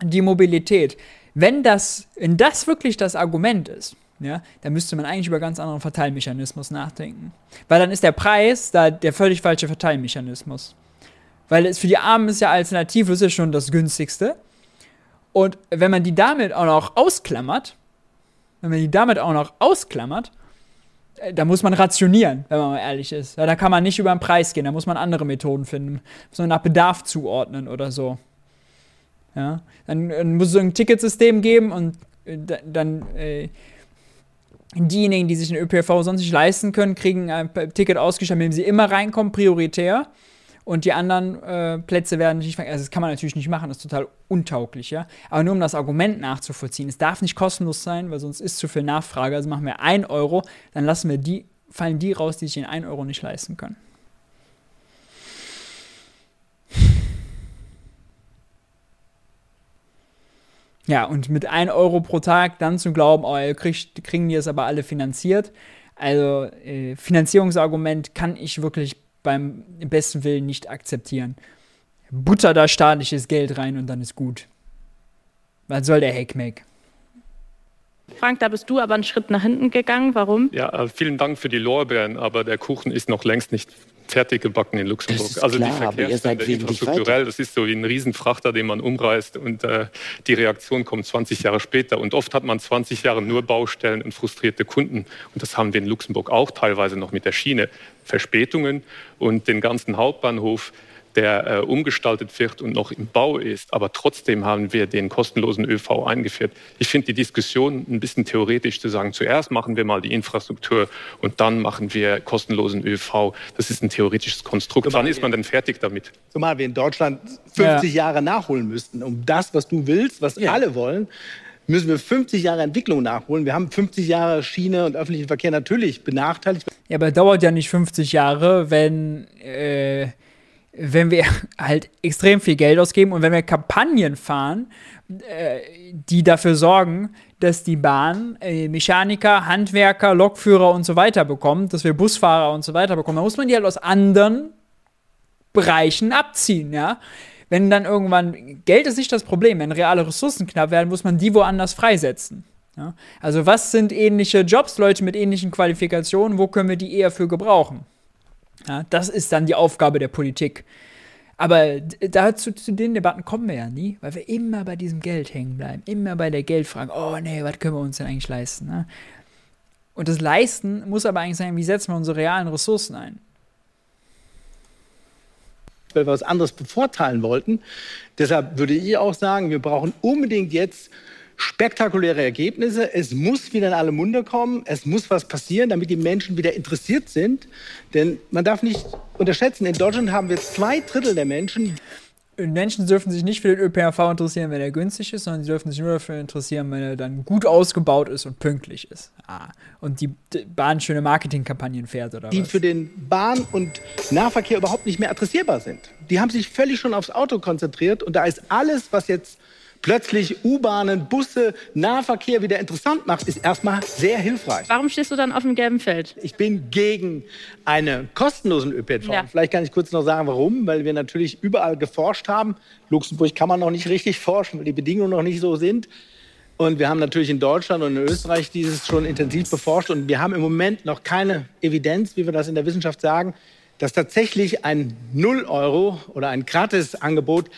die Mobilität. Wenn das, wenn das wirklich das Argument ist, ja, dann müsste man eigentlich über ganz anderen Verteilmechanismus nachdenken. Weil dann ist der Preis da der völlig falsche Verteilmechanismus. Weil es für die Armen ist ja alternativ, ist ja schon das günstigste. Und wenn man die damit auch noch ausklammert, wenn man die damit auch noch ausklammert, da muss man rationieren, wenn man mal ehrlich ist. Da kann man nicht über den Preis gehen, da muss man andere Methoden finden. Muss man nach Bedarf zuordnen oder so. Ja, dann, dann muss es ein Ticketsystem geben und äh, dann äh, diejenigen, die sich den ÖPNV sonst nicht leisten können, kriegen ein Ticket ausgestattet, mit dem sie immer reinkommen, prioritär und die anderen äh, Plätze werden nicht Also das kann man natürlich nicht machen, das ist total untauglich, ja. Aber nur um das Argument nachzuvollziehen, es darf nicht kostenlos sein, weil sonst ist zu viel Nachfrage. Also machen wir 1 Euro, dann lassen wir die, fallen die raus, die sich den 1 Euro nicht leisten können. Ja, und mit 1 Euro pro Tag dann zu glauben, oh, kriegt, kriegen die es aber alle finanziert. Also äh, Finanzierungsargument kann ich wirklich beim besten Willen nicht akzeptieren. Butter da staatliches Geld rein und dann ist gut. Was soll der Heckmeck? Frank, da bist du aber einen Schritt nach hinten gegangen. Warum? Ja, äh, vielen Dank für die Lorbeeren, aber der Kuchen ist noch längst nicht fertig gebacken in Luxemburg. also klar, die Verkehrswende infrastrukturell, das ist so wie ein Riesenfrachter, den man umreißt und äh, die Reaktion kommt 20 Jahre später. Und oft hat man 20 Jahre nur Baustellen und frustrierte Kunden. Und das haben wir in Luxemburg auch teilweise noch mit der Schiene. Verspätungen und den ganzen Hauptbahnhof der äh, umgestaltet wird und noch im Bau ist. Aber trotzdem haben wir den kostenlosen ÖV eingeführt. Ich finde die Diskussion ein bisschen theoretisch zu sagen, zuerst machen wir mal die Infrastruktur und dann machen wir kostenlosen ÖV. Das ist ein theoretisches Konstrukt. Zumal Wann ist man denn fertig damit? Zumal wir in Deutschland 50 ja. Jahre nachholen müssten, um das, was du willst, was ja. alle wollen, müssen wir 50 Jahre Entwicklung nachholen. Wir haben 50 Jahre Schiene und öffentlichen Verkehr natürlich benachteiligt. Ja, aber dauert ja nicht 50 Jahre, wenn äh, wenn wir *laughs* halt extrem viel Geld ausgeben und wenn wir Kampagnen fahren, äh, die dafür sorgen, dass die Bahn äh, Mechaniker, Handwerker, Lokführer und so weiter bekommt, dass wir Busfahrer und so weiter bekommen, dann muss man die halt aus anderen Bereichen abziehen, ja. Wenn dann irgendwann, Geld ist nicht das Problem, wenn reale Ressourcen knapp werden, muss man die woanders freisetzen. Ja? Also was sind ähnliche Jobs, Leute mit ähnlichen Qualifikationen, wo können wir die eher für gebrauchen? Ja, das ist dann die Aufgabe der Politik. Aber dazu zu den Debatten kommen wir ja nie, weil wir immer bei diesem Geld hängen bleiben. Immer bei der Geldfrage. Oh nee, was können wir uns denn eigentlich leisten? Ne? Und das Leisten muss aber eigentlich sein, wie setzen wir unsere realen Ressourcen ein? Weil wir was anderes bevorteilen wollten. Deshalb würde ich auch sagen, wir brauchen unbedingt jetzt spektakuläre Ergebnisse. Es muss wieder in alle Munde kommen. Es muss was passieren, damit die Menschen wieder interessiert sind. Denn man darf nicht unterschätzen, in Deutschland haben wir zwei Drittel der Menschen. Menschen dürfen sich nicht für den ÖPNV interessieren, wenn er günstig ist, sondern sie dürfen sich nur dafür interessieren, wenn er dann gut ausgebaut ist und pünktlich ist. Ah, und die Bahn schöne Marketingkampagnen fährt oder die was? für den Bahn- und Nahverkehr überhaupt nicht mehr adressierbar sind. Die haben sich völlig schon aufs Auto konzentriert und da ist alles, was jetzt plötzlich U-Bahnen, Busse, Nahverkehr wieder interessant macht, ist erstmal sehr hilfreich. Warum stehst du dann auf dem gelben Feld? Ich bin gegen einen kostenlosen ÖPNV. Ja. Vielleicht kann ich kurz noch sagen, warum. Weil wir natürlich überall geforscht haben. Luxemburg kann man noch nicht richtig forschen, weil die Bedingungen noch nicht so sind. Und wir haben natürlich in Deutschland und in Österreich dieses schon intensiv beforscht. Und wir haben im Moment noch keine Evidenz, wie wir das in der Wissenschaft sagen, dass tatsächlich ein Null-Euro oder ein Gratis-Angebot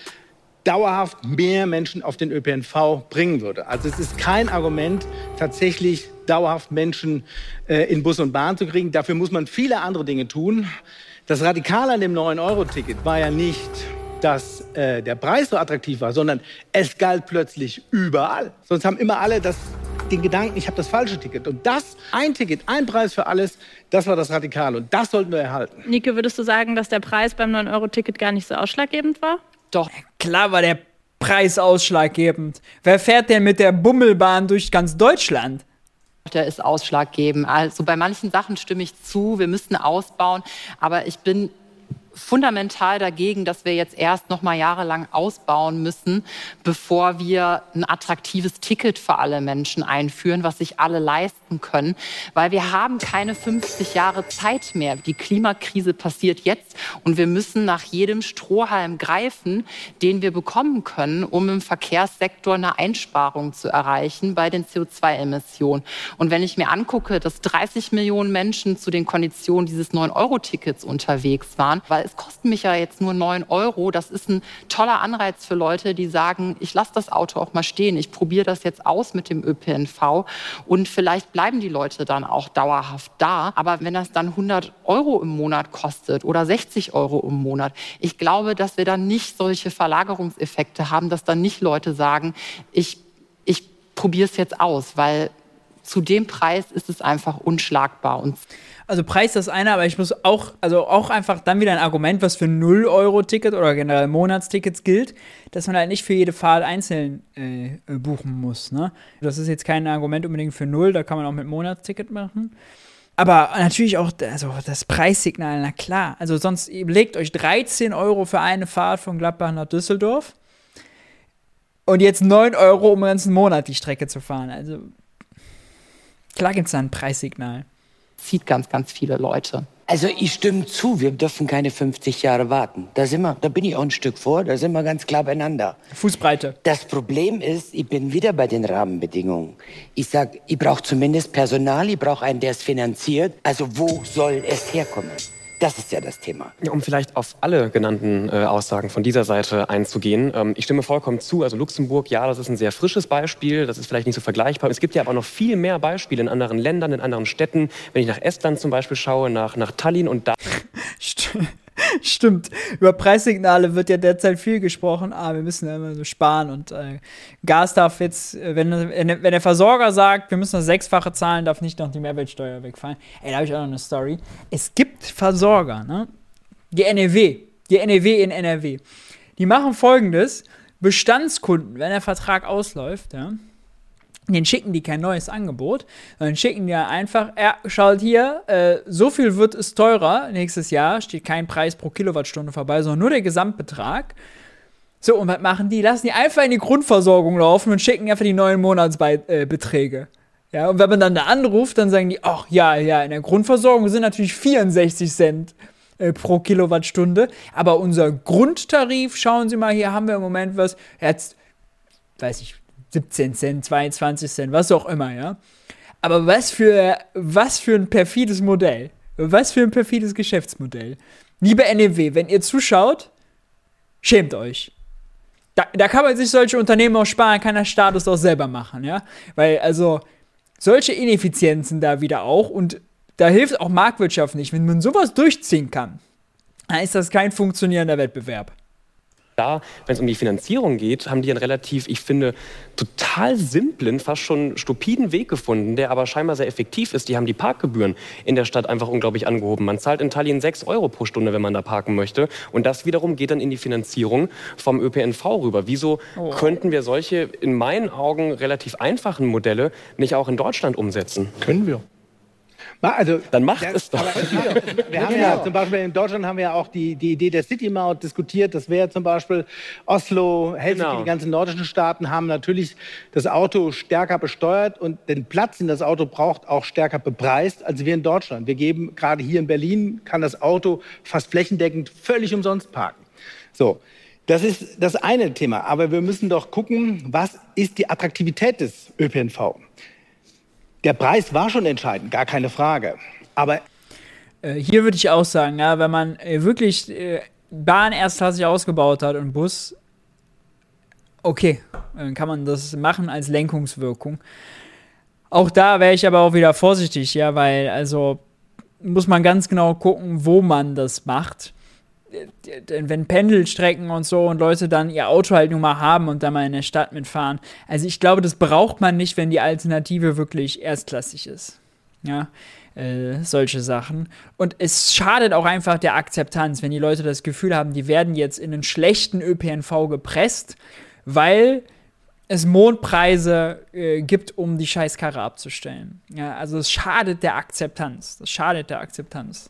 dauerhaft mehr Menschen auf den ÖPNV bringen würde. Also es ist kein Argument, tatsächlich dauerhaft Menschen äh, in Bus und Bahn zu kriegen. Dafür muss man viele andere Dinge tun. Das Radikale an dem 9-Euro-Ticket war ja nicht, dass äh, der Preis so attraktiv war, sondern es galt plötzlich überall. Sonst haben immer alle das, den Gedanken, ich habe das falsche Ticket. Und das, ein Ticket, ein Preis für alles, das war das Radikale. Und das sollten wir erhalten. Nike, würdest du sagen, dass der Preis beim 9-Euro-Ticket gar nicht so ausschlaggebend war? Doch. Klar war der Preis ausschlaggebend. Wer fährt denn mit der Bummelbahn durch ganz Deutschland? Der ist ausschlaggebend. Also bei manchen Sachen stimme ich zu, wir müssten ausbauen. Aber ich bin fundamental dagegen, dass wir jetzt erst noch mal jahrelang ausbauen müssen, bevor wir ein attraktives Ticket für alle Menschen einführen, was sich alle leisten können, weil wir haben keine 50 Jahre Zeit mehr. Die Klimakrise passiert jetzt und wir müssen nach jedem Strohhalm greifen, den wir bekommen können, um im Verkehrssektor eine Einsparung zu erreichen bei den CO2-Emissionen. Und wenn ich mir angucke, dass 30 Millionen Menschen zu den Konditionen dieses 9-Euro-Tickets unterwegs waren, weil es kostet mich ja jetzt nur 9 Euro. Das ist ein toller Anreiz für Leute, die sagen, ich lasse das Auto auch mal stehen. Ich probiere das jetzt aus mit dem ÖPNV. Und vielleicht bleiben die Leute dann auch dauerhaft da. Aber wenn das dann 100 Euro im Monat kostet oder 60 Euro im Monat, ich glaube, dass wir dann nicht solche Verlagerungseffekte haben, dass dann nicht Leute sagen, ich, ich probiere es jetzt aus, weil zu dem Preis ist es einfach unschlagbar. Und also Preis das eine, aber ich muss auch, also auch einfach dann wieder ein Argument, was für 0-Euro-Ticket oder generell Monatstickets gilt, dass man halt nicht für jede Fahrt einzeln äh, buchen muss. Ne? Das ist jetzt kein Argument unbedingt für 0, da kann man auch mit Monatsticket machen. Aber natürlich auch also das Preissignal, na klar. Also sonst legt euch 13 Euro für eine Fahrt von Gladbach nach Düsseldorf und jetzt 9 Euro, um den ganzen Monat die Strecke zu fahren. Also klar gibt es da ein Preissignal zieht ganz, ganz viele Leute. Also ich stimme zu, wir dürfen keine 50 Jahre warten. Da sind wir, da bin ich auch ein Stück vor, da sind wir ganz klar beieinander. Fußbreite. Das Problem ist, ich bin wieder bei den Rahmenbedingungen. Ich sag, ich brauche zumindest Personal, ich brauche einen, der es finanziert. Also wo soll es herkommen? Das ist ja das Thema. Um vielleicht auf alle genannten äh, Aussagen von dieser Seite einzugehen. Ähm, ich stimme vollkommen zu. Also Luxemburg, ja, das ist ein sehr frisches Beispiel. Das ist vielleicht nicht so vergleichbar. Es gibt ja aber noch viel mehr Beispiele in anderen Ländern, in anderen Städten. Wenn ich nach Estland zum Beispiel schaue, nach, nach Tallinn und da. *laughs* *laughs* Stimmt. Über Preissignale wird ja derzeit viel gesprochen. Ah, wir müssen ja immer so sparen und äh, Gas darf jetzt, äh, wenn, wenn, der Versorger sagt, wir müssen das Sechsfache zahlen, darf nicht noch die Mehrwertsteuer wegfallen. Ey, da habe ich auch noch eine Story. Es gibt Versorger, ne? Die NEW, die NEW in NRW. Die machen folgendes: Bestandskunden, wenn der Vertrag ausläuft, ja, den schicken die kein neues Angebot, dann schicken die einfach, ja, schaut hier, äh, so viel wird es teurer nächstes Jahr, steht kein Preis pro Kilowattstunde vorbei, sondern nur der Gesamtbetrag. So, und was machen die? Lassen die einfach in die Grundversorgung laufen und schicken einfach die neuen Monatsbeträge. Äh, ja, und wenn man dann da anruft, dann sagen die, ach ja, ja, in der Grundversorgung sind natürlich 64 Cent äh, pro Kilowattstunde, aber unser Grundtarif, schauen Sie mal, hier haben wir im Moment was, jetzt, weiß ich, 17 Cent, 22 Cent, was auch immer, ja. Aber was für, was für ein perfides Modell. Was für ein perfides Geschäftsmodell. Liebe NEW, wenn ihr zuschaut, schämt euch. Da, da kann man sich solche Unternehmen auch sparen, kann der Staat es auch selber machen, ja. Weil, also, solche Ineffizienzen da wieder auch und da hilft auch Marktwirtschaft nicht. Wenn man sowas durchziehen kann, dann ist das kein funktionierender Wettbewerb. Da, wenn es um die Finanzierung geht, haben die einen relativ, ich finde, total simplen, fast schon stupiden Weg gefunden, der aber scheinbar sehr effektiv ist. Die haben die Parkgebühren in der Stadt einfach unglaublich angehoben. Man zahlt in Tallinn 6 Euro pro Stunde, wenn man da parken möchte. Und das wiederum geht dann in die Finanzierung vom ÖPNV rüber. Wieso oh. könnten wir solche, in meinen Augen, relativ einfachen Modelle nicht auch in Deutschland umsetzen? Können wir. Also, dann macht das, es doch. wir haben ja zum Beispiel in Deutschland haben wir ja auch die, die Idee der City Maut diskutiert. Das wäre zum Beispiel Oslo, Helsinki, genau. die ganzen nordischen Staaten haben natürlich das Auto stärker besteuert und den Platz, den das Auto braucht, auch stärker bepreist als wir in Deutschland. Wir geben gerade hier in Berlin kann das Auto fast flächendeckend völlig umsonst parken. So. Das ist das eine Thema. Aber wir müssen doch gucken, was ist die Attraktivität des ÖPNV? Der Preis war schon entscheidend, gar keine Frage. Aber äh, hier würde ich auch sagen, ja, wenn man äh, wirklich äh, Bahn erstklassig ausgebaut hat und Bus, okay, dann kann man das machen als Lenkungswirkung. Auch da wäre ich aber auch wieder vorsichtig, ja, weil also muss man ganz genau gucken, wo man das macht. Wenn Pendelstrecken und so und Leute dann ihr Auto halt nur mal haben und dann mal in der Stadt mitfahren. Also ich glaube, das braucht man nicht, wenn die Alternative wirklich erstklassig ist. Ja, äh, solche Sachen. Und es schadet auch einfach der Akzeptanz, wenn die Leute das Gefühl haben, die werden jetzt in einen schlechten ÖPNV gepresst, weil es Mondpreise äh, gibt, um die Scheißkarre abzustellen. Ja, also es schadet der Akzeptanz. Das schadet der Akzeptanz.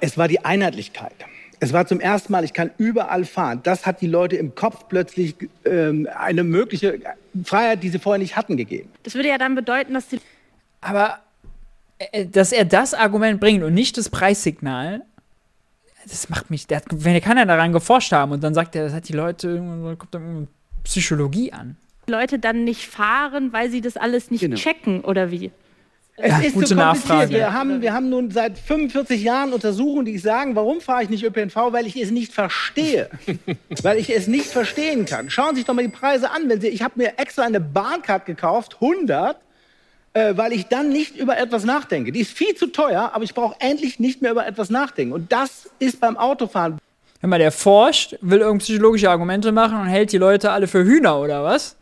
Es war die Einheitlichkeit. Es war zum ersten Mal, ich kann überall fahren. Das hat die Leute im Kopf plötzlich ähm, eine mögliche Freiheit, die sie vorher nicht hatten, gegeben. Das würde ja dann bedeuten, dass die. Aber äh, dass er das Argument bringt und nicht das Preissignal, das macht mich. Der, wenn er kann ja daran geforscht haben und dann sagt er, das hat die Leute, kommt dann Psychologie an. Leute dann nicht fahren, weil sie das alles nicht genau. checken oder wie? Es ist gute so Nachfrage. Wir haben, wir haben nun seit 45 Jahren Untersuchungen, die sagen, warum fahre ich nicht ÖPNV? Weil ich es nicht verstehe. *laughs* weil ich es nicht verstehen kann. Schauen Sie sich doch mal die Preise an. Wenn Sie, ich habe mir extra eine Bahncard gekauft, 100, äh, weil ich dann nicht über etwas nachdenke. Die ist viel zu teuer, aber ich brauche endlich nicht mehr über etwas nachdenken. Und das ist beim Autofahren. Wenn man der forscht, will irgend psychologische Argumente machen und hält die Leute alle für Hühner oder was?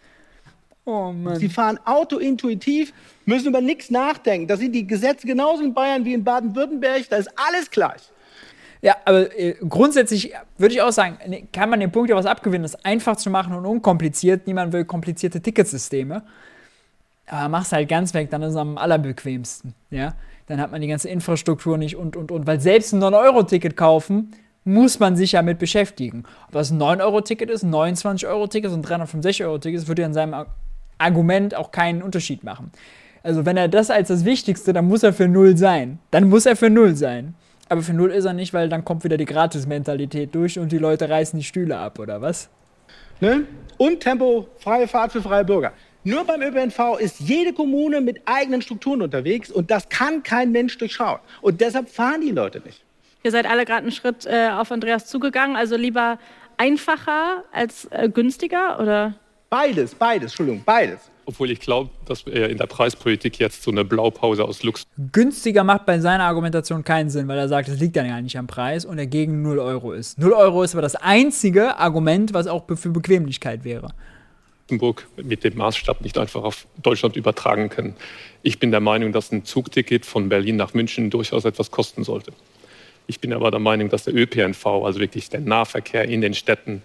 Oh Mann. Sie fahren autointuitiv, müssen über nichts nachdenken. Da sind die Gesetze genauso in Bayern wie in Baden-Württemberg. Da ist alles gleich. Ja, aber äh, grundsätzlich würde ich auch sagen, ne, kann man den Punkt ja was abgewinnen, das einfach zu machen und unkompliziert. Niemand will komplizierte Ticketsysteme. Aber mach's halt ganz weg, dann ist es am allerbequemsten. Ja? Dann hat man die ganze Infrastruktur nicht und, und, und. Weil selbst ein 9-Euro-Ticket kaufen, muss man sich ja mit beschäftigen. Ob das ein 9-Euro-Ticket ist, ein 29-Euro-Ticket ist, ein 365-Euro-Ticket ist, würde ja in seinem Argument auch keinen Unterschied machen. Also wenn er das als das Wichtigste, dann muss er für null sein. Dann muss er für null sein. Aber für null ist er nicht, weil dann kommt wieder die Gratis-Mentalität durch und die Leute reißen die Stühle ab, oder was? Ne? Und Tempo, freie Fahrt für freie Bürger. Nur beim ÖPNV ist jede Kommune mit eigenen Strukturen unterwegs und das kann kein Mensch durchschauen. Und deshalb fahren die Leute nicht. Ihr seid alle gerade einen Schritt äh, auf Andreas zugegangen, also lieber einfacher als äh, günstiger, oder? Beides, beides, Entschuldigung, beides. Obwohl ich glaube, dass er in der Preispolitik jetzt so eine Blaupause aus Lux. Günstiger macht bei seiner Argumentation keinen Sinn, weil er sagt, es liegt dann ja nicht am Preis und er gegen 0 Euro ist. 0 Euro ist aber das einzige Argument, was auch für Bequemlichkeit wäre. Luxemburg mit dem Maßstab nicht einfach auf Deutschland übertragen können. Ich bin der Meinung, dass ein Zugticket von Berlin nach München durchaus etwas kosten sollte. Ich bin aber der Meinung, dass der ÖPNV, also wirklich der Nahverkehr in den Städten,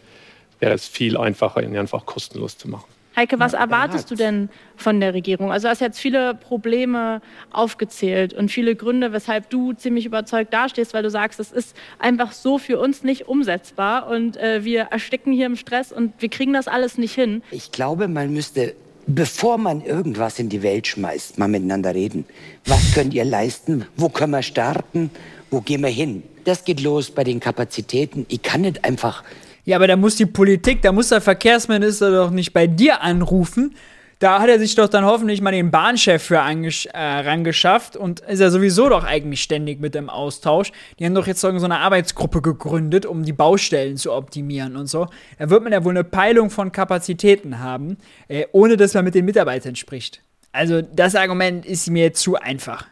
wäre es viel einfacher, ihn einfach kostenlos zu machen. Heike, was erwartest du denn von der Regierung? Also du hast jetzt viele Probleme aufgezählt und viele Gründe, weshalb du ziemlich überzeugt dastehst, weil du sagst, es ist einfach so für uns nicht umsetzbar und äh, wir ersticken hier im Stress und wir kriegen das alles nicht hin. Ich glaube, man müsste, bevor man irgendwas in die Welt schmeißt, mal miteinander reden. Was könnt ihr leisten? Wo können wir starten? Wo gehen wir hin? Das geht los bei den Kapazitäten. Ich kann nicht einfach ja, aber da muss die Politik, da muss der Verkehrsminister doch nicht bei dir anrufen. Da hat er sich doch dann hoffentlich mal den Bahnchef für äh, rangeschafft und ist ja sowieso doch eigentlich ständig mit im Austausch. Die haben doch jetzt so eine Arbeitsgruppe gegründet, um die Baustellen zu optimieren und so. Da wird man ja wohl eine Peilung von Kapazitäten haben, äh, ohne dass man mit den Mitarbeitern spricht. Also das Argument ist mir zu einfach.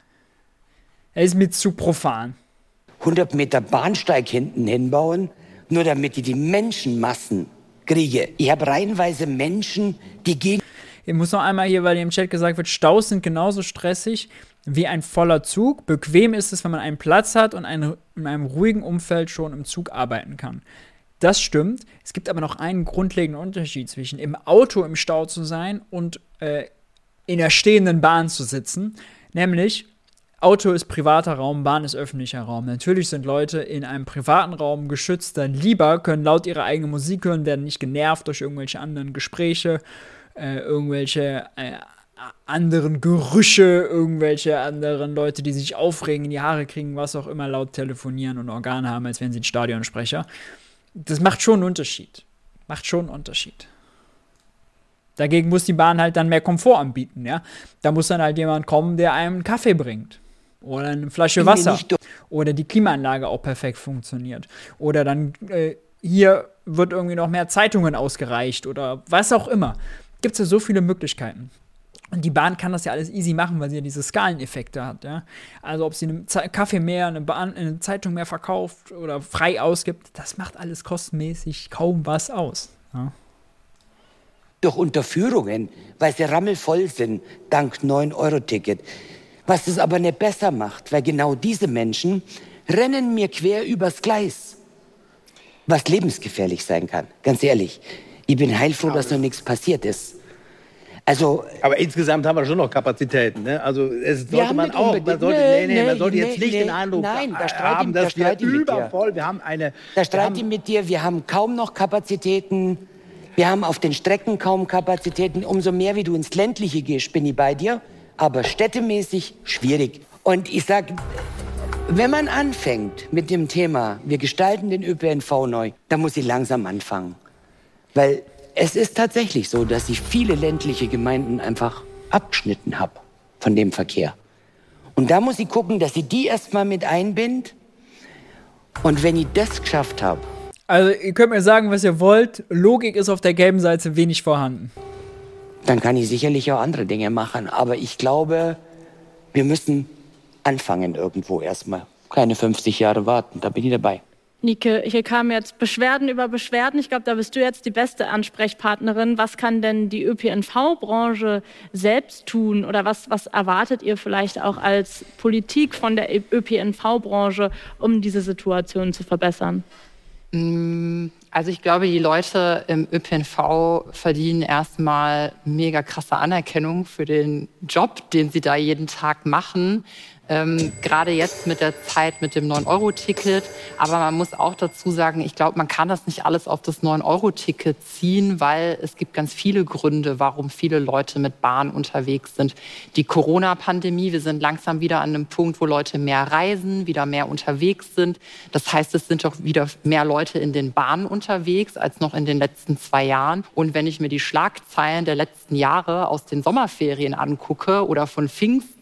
Er ist mir zu profan. 100 Meter Bahnsteig hinten hinbauen, nur damit ich die Menschenmassen kriege. Ich habe reihenweise Menschen, die gehen. Ich muss noch einmal hier, weil im Chat gesagt wird, Staus sind genauso stressig wie ein voller Zug. Bequem ist es, wenn man einen Platz hat und in einem ruhigen Umfeld schon im Zug arbeiten kann. Das stimmt. Es gibt aber noch einen grundlegenden Unterschied zwischen im Auto im Stau zu sein und äh, in der stehenden Bahn zu sitzen. Nämlich, Auto ist privater Raum, Bahn ist öffentlicher Raum. Natürlich sind Leute in einem privaten Raum geschützt, dann lieber können laut ihre eigene Musik hören, werden nicht genervt durch irgendwelche anderen Gespräche, äh, irgendwelche äh, anderen Gerüche, irgendwelche anderen Leute, die sich aufregen, in die Haare kriegen, was auch immer, laut telefonieren und Organe haben, als wären sie ein Stadionsprecher. Das macht schon einen Unterschied. Macht schon einen Unterschied. Dagegen muss die Bahn halt dann mehr Komfort anbieten, ja. Da muss dann halt jemand kommen, der einem einen Kaffee bringt. Oder eine Flasche Wasser. Oder die Klimaanlage auch perfekt funktioniert. Oder dann äh, hier wird irgendwie noch mehr Zeitungen ausgereicht oder was auch immer. Gibt es ja so viele Möglichkeiten. Und die Bahn kann das ja alles easy machen, weil sie ja diese Skaleneffekte hat. Ja? Also ob sie einen Kaffee mehr, eine, Bahn, eine Zeitung mehr verkauft oder frei ausgibt, das macht alles kostenmäßig kaum was aus. Ja? Durch Unterführungen, weil sie rammelvoll sind, dank 9-Euro-Ticket. Was es aber nicht besser macht, weil genau diese Menschen rennen mir quer übers Gleis. Was lebensgefährlich sein kann, ganz ehrlich. Ich bin heilfroh, dass noch nichts passiert ist. Also, aber insgesamt haben wir schon noch Kapazitäten. Ne? Also es sollte man auch, man sollte, nee, nee, man sollte jetzt nicht den Eindruck nein, da haben, dass da wir übervoll, wir haben eine... Da streite ich mit dir, wir haben kaum noch Kapazitäten, wir haben auf den Strecken kaum Kapazitäten. Umso mehr, wie du ins Ländliche gehst, bin ich bei dir, aber städtemäßig schwierig. Und ich sage, wenn man anfängt mit dem Thema, wir gestalten den ÖPNV neu, dann muss ich langsam anfangen. Weil es ist tatsächlich so, dass ich viele ländliche Gemeinden einfach abgeschnitten habe von dem Verkehr. Und da muss ich gucken, dass ich die erstmal mit einbind. Und wenn ich das geschafft habe. Also, ihr könnt mir sagen, was ihr wollt. Logik ist auf der gelben Seite wenig vorhanden. Dann kann ich sicherlich auch andere Dinge machen. Aber ich glaube, wir müssen anfangen irgendwo erstmal. Keine 50 Jahre warten. Da bin ich dabei. Nike, hier kamen jetzt Beschwerden über Beschwerden. Ich glaube, da bist du jetzt die beste Ansprechpartnerin. Was kann denn die ÖPNV-Branche selbst tun oder was, was erwartet ihr vielleicht auch als Politik von der ÖPNV-Branche, um diese Situation zu verbessern? Also ich glaube, die Leute im ÖPNV verdienen erstmal mega krasse Anerkennung für den Job, den sie da jeden Tag machen. Ähm, Gerade jetzt mit der Zeit mit dem 9-Euro-Ticket. Aber man muss auch dazu sagen, ich glaube, man kann das nicht alles auf das 9-Euro-Ticket ziehen, weil es gibt ganz viele Gründe, warum viele Leute mit Bahn unterwegs sind. Die Corona-Pandemie, wir sind langsam wieder an einem Punkt, wo Leute mehr reisen, wieder mehr unterwegs sind. Das heißt, es sind doch wieder mehr Leute in den Bahnen unterwegs als noch in den letzten zwei Jahren. Und wenn ich mir die Schlagzeilen der letzten Jahre aus den Sommerferien angucke oder von Pfingsten,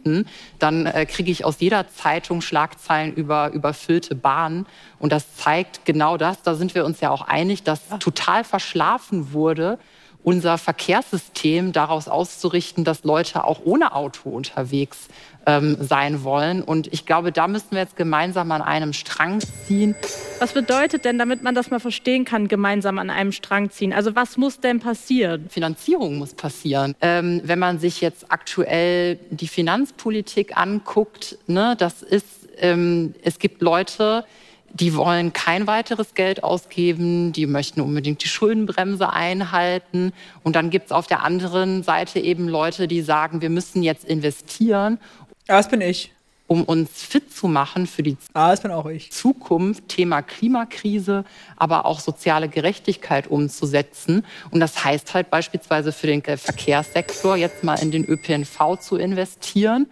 dann äh, kriege ich aus jeder Zeitung Schlagzeilen über überfüllte Bahnen. Und das zeigt genau das, da sind wir uns ja auch einig, dass total verschlafen wurde, unser Verkehrssystem daraus auszurichten, dass Leute auch ohne Auto unterwegs ähm, sein wollen. Und ich glaube, da müssen wir jetzt gemeinsam an einem Strang ziehen. Was bedeutet denn, damit man das mal verstehen kann, gemeinsam an einem Strang ziehen? Also was muss denn passieren? Finanzierung muss passieren. Ähm, wenn man sich jetzt aktuell die Finanzpolitik anguckt, ne, das ist, ähm, es gibt Leute, die wollen kein weiteres Geld ausgeben, die möchten unbedingt die Schuldenbremse einhalten. Und dann gibt es auf der anderen Seite eben Leute, die sagen, wir müssen jetzt investieren. Ja, das bin ich. Um uns fit zu machen für die ah, das bin auch ich. Zukunft, Thema Klimakrise, aber auch soziale Gerechtigkeit umzusetzen. Und das heißt halt beispielsweise für den Verkehrssektor jetzt mal in den ÖPNV zu investieren.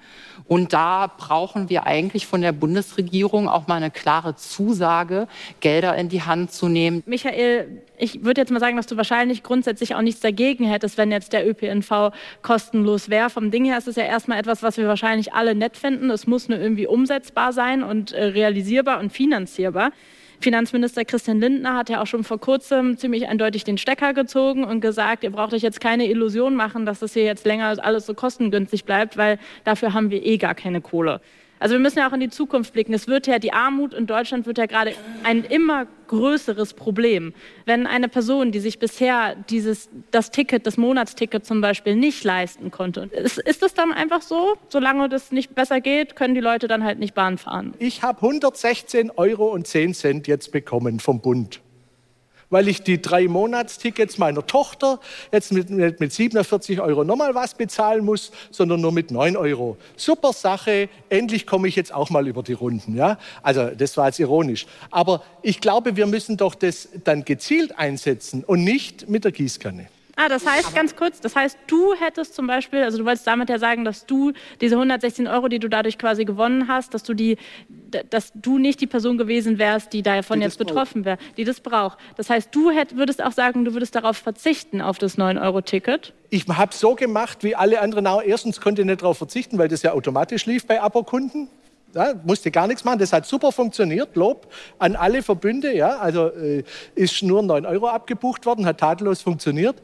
Und da brauchen wir eigentlich von der Bundesregierung auch mal eine klare Zusage, Gelder in die Hand zu nehmen. Michael, ich würde jetzt mal sagen, dass du wahrscheinlich grundsätzlich auch nichts dagegen hättest, wenn jetzt der ÖPNV kostenlos wäre. Vom Ding her ist es ja erstmal etwas, was wir wahrscheinlich alle nett finden. Es muss nur irgendwie umsetzbar sein und äh, realisierbar und finanzierbar. Finanzminister Christian Lindner hat ja auch schon vor kurzem ziemlich eindeutig den Stecker gezogen und gesagt, ihr braucht euch jetzt keine Illusion machen, dass das hier jetzt länger alles so kostengünstig bleibt, weil dafür haben wir eh gar keine Kohle. Also wir müssen ja auch in die Zukunft blicken. Es wird ja die Armut in Deutschland wird ja gerade ein immer größeres Problem. Wenn eine Person, die sich bisher dieses das Ticket, das Monatsticket zum Beispiel nicht leisten konnte, ist, ist das dann einfach so? Solange das nicht besser geht, können die Leute dann halt nicht Bahn fahren. Ich habe 116 Euro und 10 Cent jetzt bekommen vom Bund weil ich die drei Monatstickets meiner Tochter jetzt mit, mit, mit 47 Euro nochmal was bezahlen muss, sondern nur mit 9 Euro. Super Sache, endlich komme ich jetzt auch mal über die Runden. Ja? Also das war jetzt ironisch. Aber ich glaube, wir müssen doch das dann gezielt einsetzen und nicht mit der Gießkanne. Ah, das heißt ganz kurz, das heißt, du hättest zum Beispiel, also du wolltest damit ja sagen, dass du diese 116 Euro, die du dadurch quasi gewonnen hast, dass du die, dass du nicht die Person gewesen wärst, die davon die jetzt betroffen wäre, die das braucht. Das heißt, du hätt, würdest auch sagen, du würdest darauf verzichten, auf das 9-Euro-Ticket? Ich habe so gemacht, wie alle anderen auch. Erstens konnte ich nicht darauf verzichten, weil das ja automatisch lief bei Abo-Kunden. Ja, musste gar nichts machen, das hat super funktioniert. Lob an alle Verbünde. Ja, also äh, ist nur 9 Euro abgebucht worden, hat tadellos funktioniert.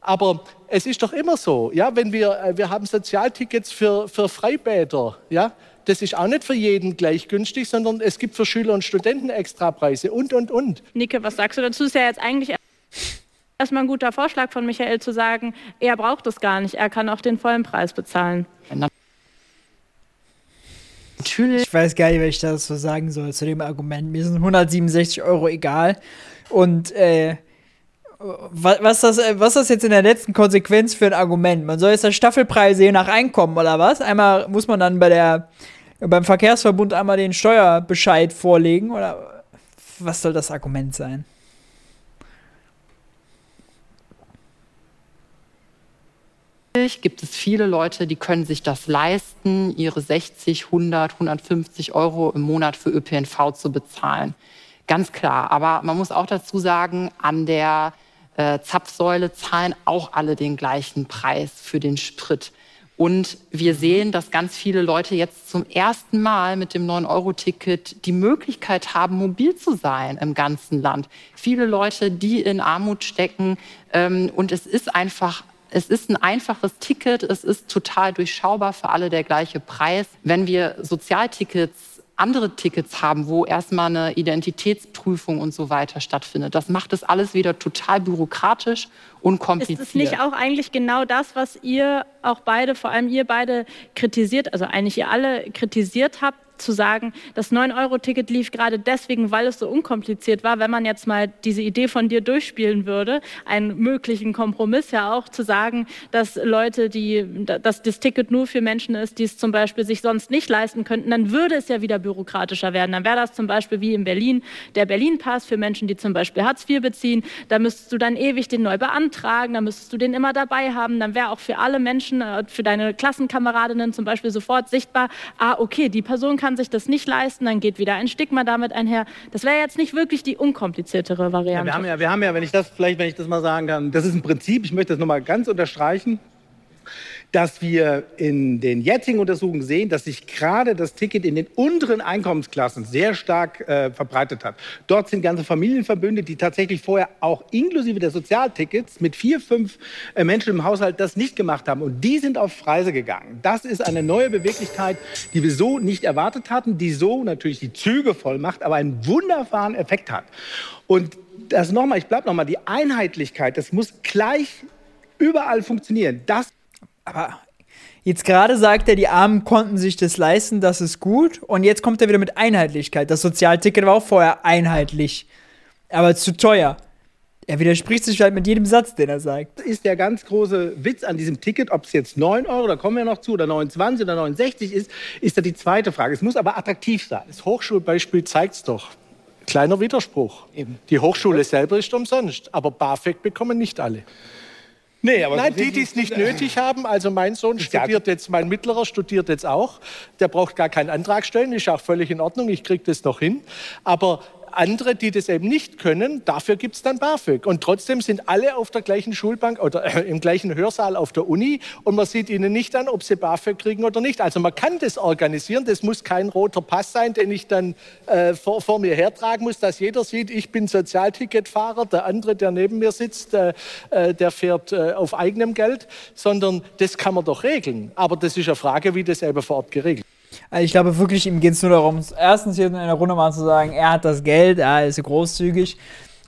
Aber es ist doch immer so, ja, wenn wir, äh, wir haben Sozialtickets für, für Freibäder, ja, das ist auch nicht für jeden gleich günstig, sondern es gibt für Schüler und Studenten Extrapreise und, und, und. Nicke, was sagst du dazu? Ist ja jetzt eigentlich erstmal ein guter Vorschlag von Michael zu sagen, er braucht es gar nicht, er kann auch den vollen Preis bezahlen. Natürlich. Ich weiß gar nicht, was ich dazu sagen soll zu dem Argument. Mir sind 167 Euro egal. Und äh, was, das, was das jetzt in der letzten Konsequenz für ein Argument? Man soll jetzt das Staffelpreis je nach Einkommen oder was? Einmal muss man dann bei der beim Verkehrsverbund einmal den Steuerbescheid vorlegen oder was soll das Argument sein? Gibt es viele Leute, die können sich das leisten, ihre 60, 100, 150 Euro im Monat für ÖPNV zu bezahlen. Ganz klar. Aber man muss auch dazu sagen, an der äh, Zapfsäule zahlen auch alle den gleichen Preis für den Sprit. Und wir sehen, dass ganz viele Leute jetzt zum ersten Mal mit dem 9-Euro-Ticket die Möglichkeit haben, mobil zu sein im ganzen Land. Viele Leute, die in Armut stecken. Ähm, und es ist einfach es ist ein einfaches Ticket, es ist total durchschaubar für alle der gleiche Preis. Wenn wir Sozialtickets, andere Tickets haben, wo erstmal eine Identitätsprüfung und so weiter stattfindet, das macht es alles wieder total bürokratisch und kompliziert. Ist es nicht auch eigentlich genau das, was ihr auch beide, vor allem ihr beide kritisiert, also eigentlich ihr alle kritisiert habt, zu sagen, das 9-Euro-Ticket lief gerade deswegen, weil es so unkompliziert war. Wenn man jetzt mal diese Idee von dir durchspielen würde, einen möglichen Kompromiss ja auch zu sagen, dass Leute, die, dass das Ticket nur für Menschen ist, die es zum Beispiel sich sonst nicht leisten könnten, dann würde es ja wieder bürokratischer werden. Dann wäre das zum Beispiel wie in Berlin der Berlin-Pass für Menschen, die zum Beispiel Hartz IV beziehen. Da müsstest du dann ewig den neu beantragen, da müsstest du den immer dabei haben. Dann wäre auch für alle Menschen, äh, für deine Klassenkameradinnen zum Beispiel sofort sichtbar, ah, okay, die Person kann kann sich das nicht leisten, dann geht wieder ein Stigma damit einher. Das wäre jetzt nicht wirklich die unkompliziertere Variante. Ja, wir, haben ja, wir haben ja, wenn ich das vielleicht, wenn ich das mal sagen kann, das ist ein Prinzip, ich möchte das nochmal ganz unterstreichen dass wir in den jetzigen Untersuchungen sehen, dass sich gerade das Ticket in den unteren Einkommensklassen sehr stark äh, verbreitet hat. Dort sind ganze Familienverbünde, die tatsächlich vorher auch inklusive der Sozialtickets mit vier, fünf äh, Menschen im Haushalt das nicht gemacht haben. Und die sind auf Preise gegangen. Das ist eine neue Beweglichkeit, die wir so nicht erwartet hatten, die so natürlich die Züge voll macht, aber einen wunderbaren Effekt hat. Und das nochmal, ich bleibe nochmal, die Einheitlichkeit, das muss gleich überall funktionieren. Das aber jetzt gerade sagt er, die Armen konnten sich das leisten, das ist gut. Und jetzt kommt er wieder mit Einheitlichkeit. Das Sozialticket war auch vorher einheitlich, aber zu teuer. Er widerspricht sich halt mit jedem Satz, den er sagt. Das ist der ganz große Witz an diesem Ticket. Ob es jetzt 9 Euro, da kommen wir noch zu, oder 29 oder 69 ist, ist da die zweite Frage. Es muss aber attraktiv sein. Das Hochschulbeispiel zeigt es doch. Kleiner Widerspruch. Eben. Die Hochschule selber ist umsonst, aber BAföG bekommen nicht alle. Nee, aber Nein, die, die es nicht nötig haben. Also mein Sohn studiert jetzt, mein Mittlerer studiert jetzt auch. Der braucht gar keinen Antrag stellen, ist auch völlig in Ordnung. Ich kriege das noch hin. Aber andere, die das eben nicht können, dafür gibt es dann BAföG. Und trotzdem sind alle auf der gleichen Schulbank oder äh, im gleichen Hörsaal auf der Uni und man sieht ihnen nicht an, ob sie BAföG kriegen oder nicht. Also man kann das organisieren. Das muss kein roter Pass sein, den ich dann äh, vor, vor, mir hertragen muss, dass jeder sieht, ich bin Sozialticketfahrer, der andere, der neben mir sitzt, äh, äh der fährt äh, auf eigenem Geld, sondern das kann man doch regeln. Aber das ist eine Frage, wie das eben vor Ort geregelt also ich glaube wirklich, ihm geht es nur darum, erstens hier in der Runde mal zu sagen, er hat das Geld, er ist großzügig.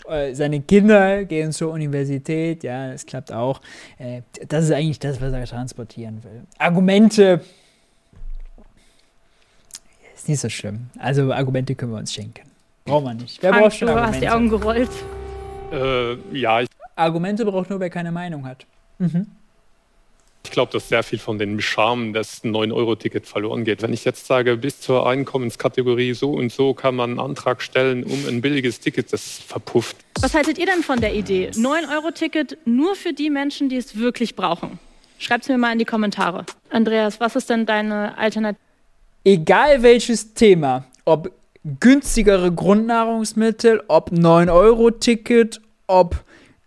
Äh, seine Kinder gehen zur Universität, ja, das klappt auch. Äh, das ist eigentlich das, was er transportieren will. Argumente ist nicht so schlimm. Also Argumente können wir uns schenken. Brauchen wir nicht. Wer braucht schon du Argumente? hast die Augen gerollt. Äh, ja. Argumente braucht nur, wer keine Meinung hat. Mhm. Ich glaube, dass sehr viel von dem Charme des 9-Euro-Ticket verloren geht. Wenn ich jetzt sage, bis zur Einkommenskategorie so und so kann man einen Antrag stellen um ein billiges Ticket, das verpufft. Was haltet ihr denn von der Idee? 9-Euro-Ticket nur für die Menschen, die es wirklich brauchen? Schreibt es mir mal in die Kommentare. Andreas, was ist denn deine Alternative? Egal welches Thema, ob günstigere Grundnahrungsmittel, ob 9-Euro-Ticket, ob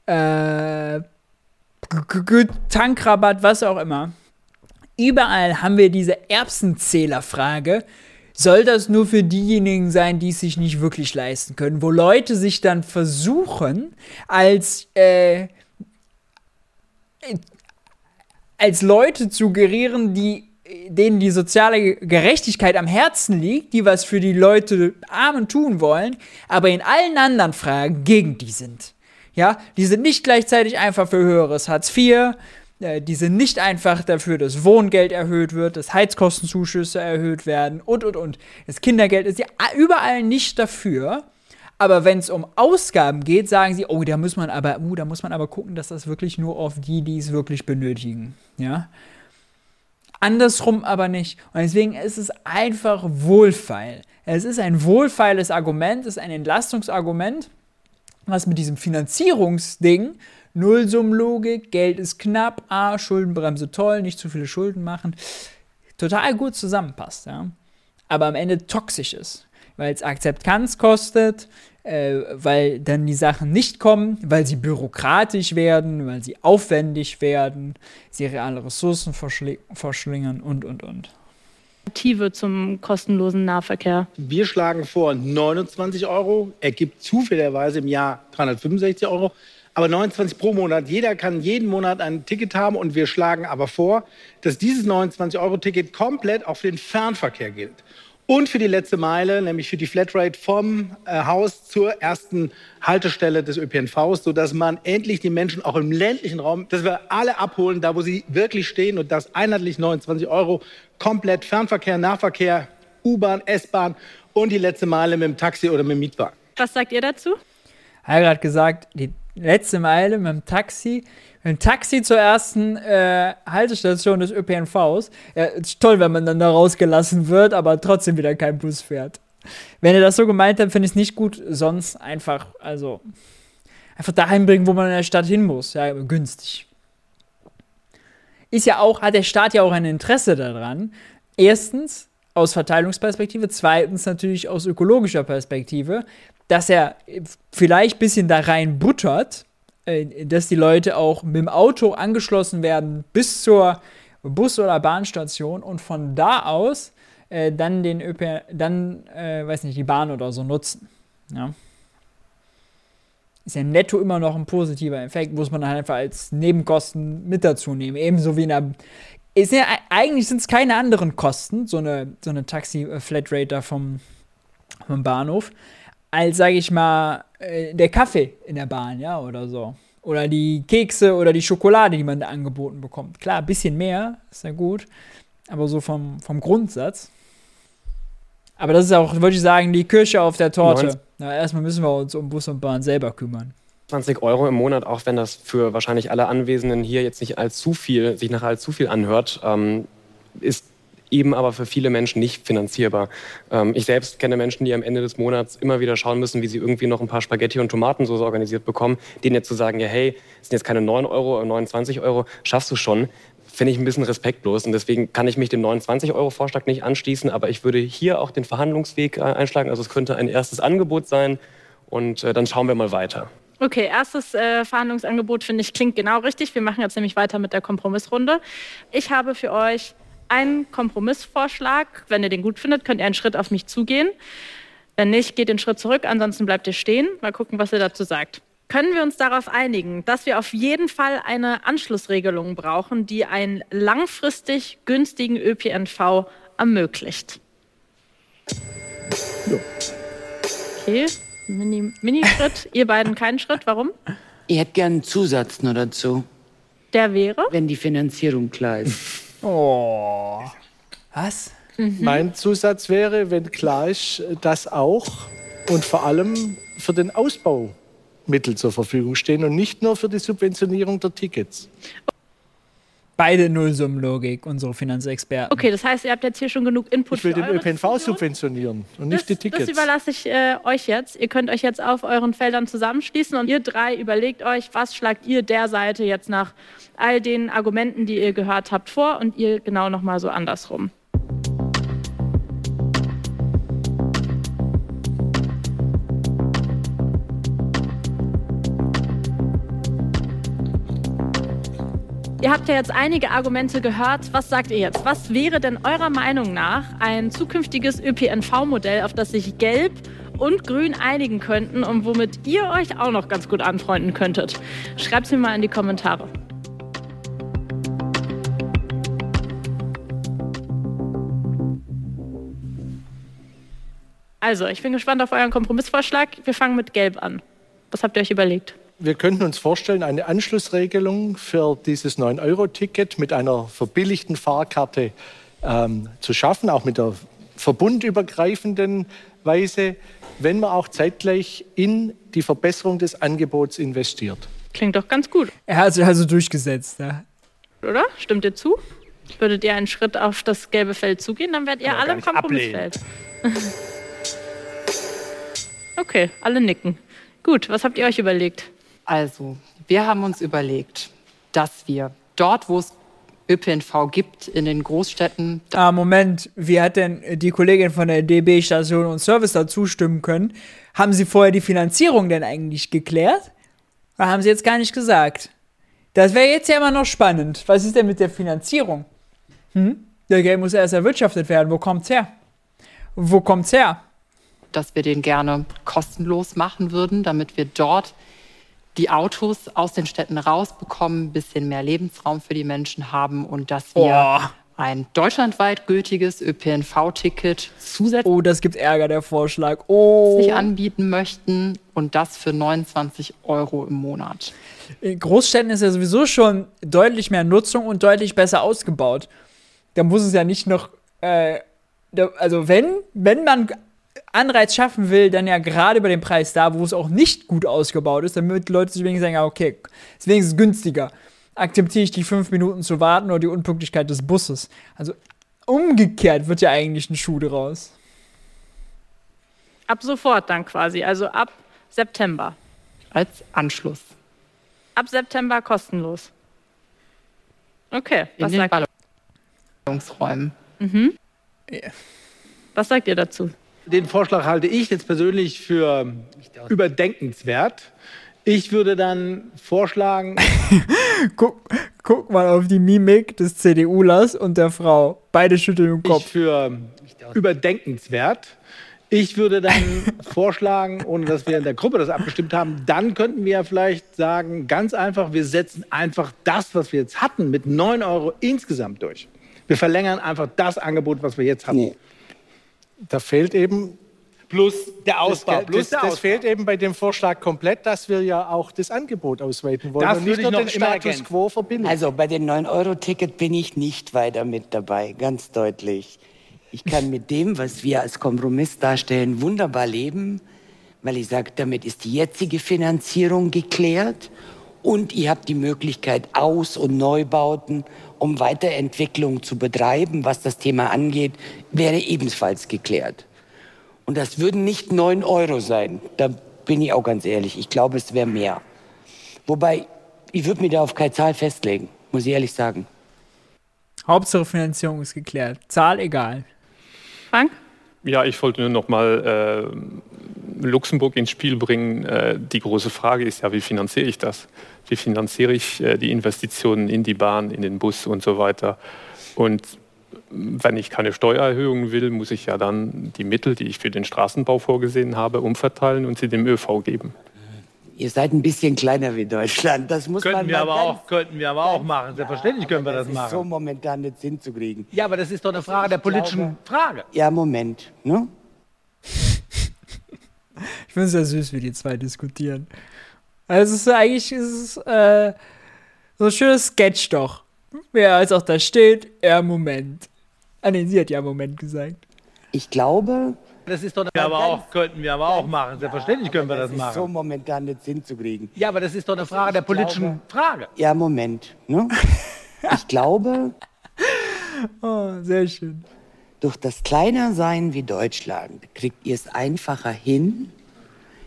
äh, Tankrabatt, was auch immer. Überall haben wir diese Erbsenzählerfrage. Soll das nur für diejenigen sein, die es sich nicht wirklich leisten können? Wo Leute sich dann versuchen, als, äh, als Leute zu gerieren, die denen die soziale Gerechtigkeit am Herzen liegt, die was für die Leute Armen tun wollen, aber in allen anderen Fragen gegen die sind. Ja, die sind nicht gleichzeitig einfach für höheres Hartz IV, äh, die sind nicht einfach dafür, dass Wohngeld erhöht wird, dass Heizkostenzuschüsse erhöht werden und und und. Das Kindergeld ist ja überall nicht dafür. Aber wenn es um Ausgaben geht, sagen sie, oh, da muss man aber, uh, da muss man aber gucken, dass das wirklich nur auf die, die es wirklich benötigen. Ja. Andersrum aber nicht. Und deswegen ist es einfach wohlfeil. Es ist ein wohlfeiles Argument, es ist ein Entlastungsargument was mit diesem Finanzierungsding, Nullsummenlogik, Geld ist knapp, A, Schuldenbremse toll, nicht zu viele Schulden machen, total gut zusammenpasst, ja. Aber am Ende toxisch ist, weil es Akzeptanz kostet, äh, weil dann die Sachen nicht kommen, weil sie bürokratisch werden, weil sie aufwendig werden, sie reale Ressourcen verschl verschlingen und, und, und. Alternative zum kostenlosen Nahverkehr? Wir schlagen vor 29 Euro, ergibt zufälligerweise im Jahr 365 Euro, aber 29 pro Monat. Jeder kann jeden Monat ein Ticket haben und wir schlagen aber vor, dass dieses 29-Euro-Ticket komplett auf den Fernverkehr gilt und für die letzte Meile, nämlich für die Flatrate vom äh, Haus zur ersten Haltestelle des ÖPNVs, sodass man endlich die Menschen auch im ländlichen Raum, dass wir alle abholen, da wo sie wirklich stehen und das einheitlich 29 Euro, komplett Fernverkehr, Nahverkehr, U-Bahn, S-Bahn und die letzte Meile mit dem Taxi oder mit dem Mietwagen. Was sagt ihr dazu? Hat gesagt, die letzte Meile mit dem Taxi ein Taxi zur ersten äh, Haltestation des ÖPNVs. Ja, ist toll, wenn man dann da rausgelassen wird, aber trotzdem wieder kein Bus fährt. Wenn ihr das so gemeint habt, finde ich es nicht gut. Sonst einfach, also, einfach dahin bringen, wo man in der Stadt hin muss. Ja, günstig. Ist ja auch, hat der Staat ja auch ein Interesse daran. Erstens, aus Verteilungsperspektive, zweitens natürlich aus ökologischer Perspektive, dass er vielleicht ein bisschen da rein buttert, dass die Leute auch mit dem Auto angeschlossen werden bis zur Bus- oder Bahnstation und von da aus äh, dann den ÖP, dann, äh, weiß nicht, die Bahn oder so nutzen. Ja. Ist ja netto immer noch ein positiver Effekt, muss man halt einfach als Nebenkosten mit dazu nehmen. Ebenso wie in der. Ist ja, eigentlich sind es keine anderen Kosten, so eine, so eine Taxi-Flatrate da vom, vom Bahnhof als, sage ich mal, äh, der Kaffee in der Bahn, ja, oder so. Oder die Kekse oder die Schokolade, die man da angeboten bekommt. Klar, ein bisschen mehr, ist ja gut. Aber so vom, vom Grundsatz. Aber das ist auch, würde ich sagen, die Kirsche auf der Torte. Na, erstmal müssen wir uns um Bus und Bahn selber kümmern. 20 Euro im Monat, auch wenn das für wahrscheinlich alle Anwesenden hier jetzt nicht allzu viel, sich nach allzu viel anhört, ähm, ist eben aber für viele Menschen nicht finanzierbar. Ähm, ich selbst kenne Menschen, die am Ende des Monats immer wieder schauen müssen, wie sie irgendwie noch ein paar Spaghetti und Tomatensauce organisiert bekommen. Denen jetzt zu sagen, ja hey, es sind jetzt keine 9 Euro oder 29 Euro, schaffst du schon, finde ich ein bisschen respektlos. Und deswegen kann ich mich dem 29-Euro-Vorschlag nicht anschließen. Aber ich würde hier auch den Verhandlungsweg äh, einschlagen. Also es könnte ein erstes Angebot sein. Und äh, dann schauen wir mal weiter. Okay, erstes äh, Verhandlungsangebot finde ich klingt genau richtig. Wir machen jetzt nämlich weiter mit der Kompromissrunde. Ich habe für euch einen Kompromissvorschlag. Wenn ihr den gut findet, könnt ihr einen Schritt auf mich zugehen. Wenn nicht, geht den Schritt zurück, ansonsten bleibt ihr stehen. Mal gucken, was ihr dazu sagt. Können wir uns darauf einigen, dass wir auf jeden Fall eine Anschlussregelung brauchen, die einen langfristig günstigen ÖPNV ermöglicht? Ja. Okay, Mini-Schritt. Mini *laughs* ihr beiden keinen Schritt. Warum? Ich hätte gerne einen Zusatz noch dazu. Der wäre? Wenn die Finanzierung klar ist. *laughs* Oh. Was? Mhm. Mein Zusatz wäre, wenn klar ist, dass auch und vor allem für den Ausbau Mittel zur Verfügung stehen und nicht nur für die Subventionierung der Tickets. Beide Nullsummenlogik, unsere Finanzexperten. Okay, das heißt, ihr habt jetzt hier schon genug Input Ich will für den ÖPNV subventionieren und nicht das, die Tickets. Das überlasse ich äh, euch jetzt. Ihr könnt euch jetzt auf euren Feldern zusammenschließen und ihr drei überlegt euch, was schlagt ihr der Seite jetzt nach all den Argumenten, die ihr gehört habt, vor und ihr genau nochmal so andersrum. Ihr habt ja jetzt einige Argumente gehört. Was sagt ihr jetzt? Was wäre denn eurer Meinung nach ein zukünftiges ÖPNV-Modell, auf das sich Gelb und Grün einigen könnten und womit ihr euch auch noch ganz gut anfreunden könntet? Schreibt es mir mal in die Kommentare. Also, ich bin gespannt auf euren Kompromissvorschlag. Wir fangen mit Gelb an. Was habt ihr euch überlegt? Wir könnten uns vorstellen, eine Anschlussregelung für dieses 9-Euro-Ticket mit einer verbilligten Fahrkarte ähm, zu schaffen, auch mit der verbundübergreifenden Weise, wenn man auch zeitgleich in die Verbesserung des Angebots investiert. Klingt doch ganz gut, Er hat sich also durchgesetzt. Ja. oder? Stimmt ihr zu? Würdet ihr einen Schritt auf das gelbe Feld zugehen, dann wärt ihr alle im. Kompromissfeld. *laughs* okay, alle nicken. Gut, was habt ihr euch überlegt? Also, wir haben uns überlegt, dass wir dort, wo es ÖPNV gibt, in den Großstädten, Ah, Moment, wie hat denn die Kollegin von der DB Station und Service da zustimmen können? Haben Sie vorher die Finanzierung denn eigentlich geklärt? Oder haben Sie jetzt gar nicht gesagt? Das wäre jetzt ja immer noch spannend. Was ist denn mit der Finanzierung? Hm? Der Geld muss erst erwirtschaftet werden. Wo kommt's her? Wo kommt's her? dass wir den gerne kostenlos machen würden, damit wir dort die Autos aus den Städten rausbekommen, ein bisschen mehr Lebensraum für die Menschen haben und dass wir Oh. ein deutschlandweit gültiges ÖPNV-Ticket zusätzlich Oh, das gibt Ärger, der Vorschlag. Oh. anbieten möchten und das für 29 Euro im Monat. In Großstädten ist ja sowieso schon deutlich mehr Nutzung und deutlich besser ausgebaut. Da muss es ja nicht noch, äh, also wenn, wenn man Anreiz schaffen will, dann ja gerade über den Preis da, wo es auch nicht gut ausgebaut ist, damit Leute sich wenigstens sagen, ja, okay, ist wenigstens günstiger. Akzeptiere ich die fünf Minuten zu warten oder die Unpünktlichkeit des Busses. Also umgekehrt wird ja eigentlich ein Schuh draus. Ab sofort dann quasi, also ab September. Als Anschluss Ab September kostenlos. Okay, in was den sagt, Ballungsräumen. was sagt ihr dazu? Den Vorschlag halte ich jetzt persönlich für überdenkenswert. Ich würde dann vorschlagen, *laughs* Guck, guck mal auf die Mimik des CDUlers und der Frau. Beide schütteln den ich Kopf. für überdenkenswert. Ich würde dann *laughs* vorschlagen, ohne dass wir in der Gruppe das abgestimmt haben, dann könnten wir ja vielleicht sagen, ganz einfach, wir setzen einfach das, was wir jetzt hatten, mit 9 Euro insgesamt durch. Wir verlängern einfach das Angebot, was wir jetzt haben. Nee. Da fehlt eben Plus der das, Ausbau. Geld- plus das, der das Ausbau. fehlt eben bei dem Vorschlag komplett, dass wir ja auch das Angebot ausweiten wollen Das und nicht ich nur den Status quo verbinden. Also bei den 9-Euro-Ticket bin ich nicht weiter mit dabei, ganz deutlich. Ich kann mit dem, was wir als Kompromiss darstellen, wunderbar leben, weil ich sage, damit ist die jetzige Finanzierung geklärt und ihr habt die Möglichkeit, Aus- und Neubauten, um Weiterentwicklung zu betreiben, was das Thema angeht, wäre ebenfalls geklärt. Und das würden nicht 9 Euro sein, da bin ich auch ganz ehrlich. Ich glaube, es wäre mehr. Wobei, ich würde mich da auf keine Zahl festlegen, muss ich ehrlich sagen. Hauptsache Finanzierung ist geklärt. Zahl egal. Frank? Ja, ich wollte nur noch mal äh, Luxemburg ins Spiel bringen. Äh, die große Frage ist ja, wie finanziere ich das? Wie finanziere ich äh, die Investitionen in die Bahn, in den Bus und so weiter? Und wenn ich keine Steuererhöhungen will, muss ich ja dann die Mittel, die ich für den Straßenbau vorgesehen habe, umverteilen und sie dem ÖV geben. Ihr seid ein bisschen kleiner wie Deutschland. Das muss man Könnten wir mal aber auch, könnten wir aber auch machen. Selbstverständlich können wir das ist so machen. momentan nicht hinzukriegen. Ja, aber das ist doch eine Frage der politischen Frage. Ja, Moment. Ne? *laughs* Ich finde es ja süß, wie die zwei diskutieren. Also es ist eigentlich es ist, äh, so ein schönes Sketch doch. Wer als auch da steht, er Moment. Ah nee, sie hat ja Moment gesagt. Ich glaube, Das ist doch eine aber auch, könnten wir aber auch machen. Selbstverständlich können wir das, das machen. ist so momentan nicht hinzukriegen. Ja, aber das ist doch eine Frage der politischen glaube, Frage. Ja, Moment. Ne? *laughs* Ich glaube, Oh, sehr schön. durch das kleiner Sein wie Deutschland kriegt ihr es einfacher hin,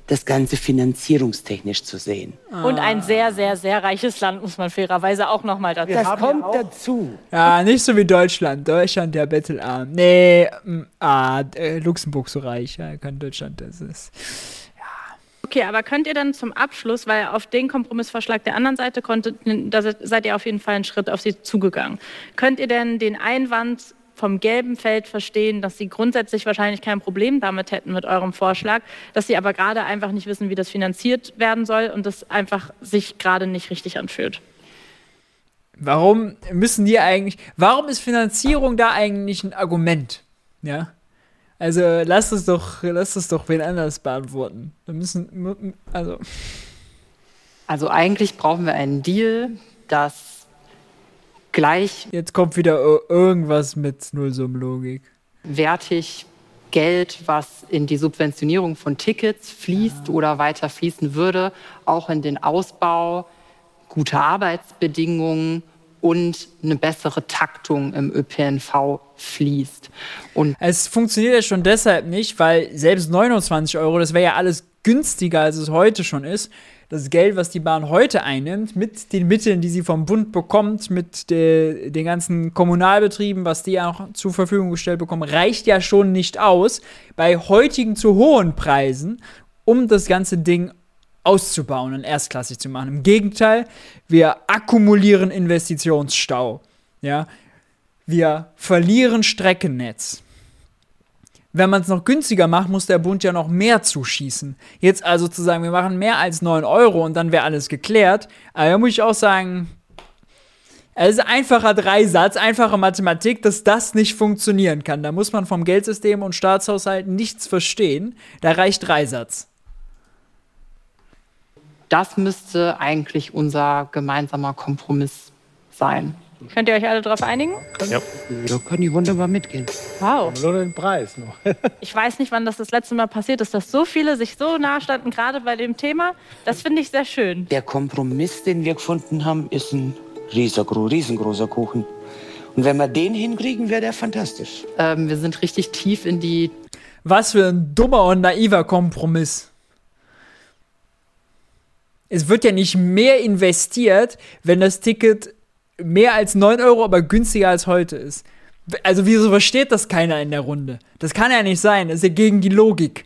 das Ganze finanzierungstechnisch zu sehen. Und ein sehr, sehr, sehr reiches Land, muss man fairerweise auch noch mal dazu Das sagen. kommt dazu. Ja, nicht so wie Deutschland. Deutschland, der bettelarm. Nee, mm, ah, äh, Luxemburg so reich. Ja, kann Deutschland, das ist. Okay, aber könnt ihr dann zum Abschluss, weil auf den Kompromissvorschlag der anderen Seite konntet, da seid ihr auf jeden Fall einen Schritt auf sie zugegangen. Könnt ihr denn den Einwand vom gelben Feld verstehen, dass sie grundsätzlich wahrscheinlich kein Problem damit hätten mit eurem Vorschlag, dass sie aber gerade einfach nicht wissen, wie das finanziert werden soll und das einfach sich gerade nicht richtig anfühlt? Warum müssen die eigentlich. Warum ist Finanzierung da eigentlich ein Argument? Ja. Also lasst es doch, lasst es doch wen anders beantworten. Wir müssen. Also. Also eigentlich brauchen wir einen Deal, das gleich Jetzt kommt wieder ir- irgendwas mit Nullsummenlogik. wertig Geld, was in die Subventionierung von Tickets fließt oder weiter fließen würde, auch in den Ausbau, gute Arbeitsbedingungen und eine bessere Taktung im ÖPNV fließt. Und Es funktioniert ja schon deshalb nicht, weil selbst 29 Euro, das wäre ja alles günstiger, als es heute schon ist. Das Geld, was die Bahn heute einnimmt, mit den Mitteln, die sie vom Bund bekommt, mit de, den ganzen Kommunalbetrieben, was die ja noch zur Verfügung gestellt bekommen, reicht ja schon nicht aus bei heutigen zu hohen Preisen, um das ganze Ding auszubauen und erstklassig zu machen. Im Gegenteil, wir akkumulieren Investitionsstau. Ja, wir verlieren Streckennetz. Wenn man es noch günstiger macht, muss der Bund ja noch mehr zuschießen. Jetzt also zu sagen, wir machen mehr als 9 Euro und dann wäre alles geklärt, aber da muss ich auch sagen, es ist einfacher Dreisatz, einfache Mathematik, dass das nicht funktionieren kann. Da muss man vom Geldsystem und Staatshaushalt nichts verstehen. Da reicht Dreisatz. das müsste eigentlich unser gemeinsamer Kompromiss sein. Könnt ihr euch alle darauf einigen? Ja. Da kann ich wunderbar mitgehen. Wow. Nur den Preis noch. *laughs* Ich weiß nicht, wann das das letzte Mal passiert ist, dass so viele sich so nah standen, gerade bei dem Thema. Das finde ich sehr schön. Der Kompromiss, den wir gefunden haben, ist ein riesengro riesengroßer Kuchen. Und wenn wir den hinkriegen, wäre der fantastisch. Ähm, wir sind richtig tief in die Was für ein dummer und naiver Kompromiss. Es wird ja nicht mehr investiert, wenn das Ticket mehr als 9 Euro, aber günstiger als heute ist. Also wieso versteht das keiner in der Runde? Das kann ja nicht sein. Das ist ja gegen die Logik.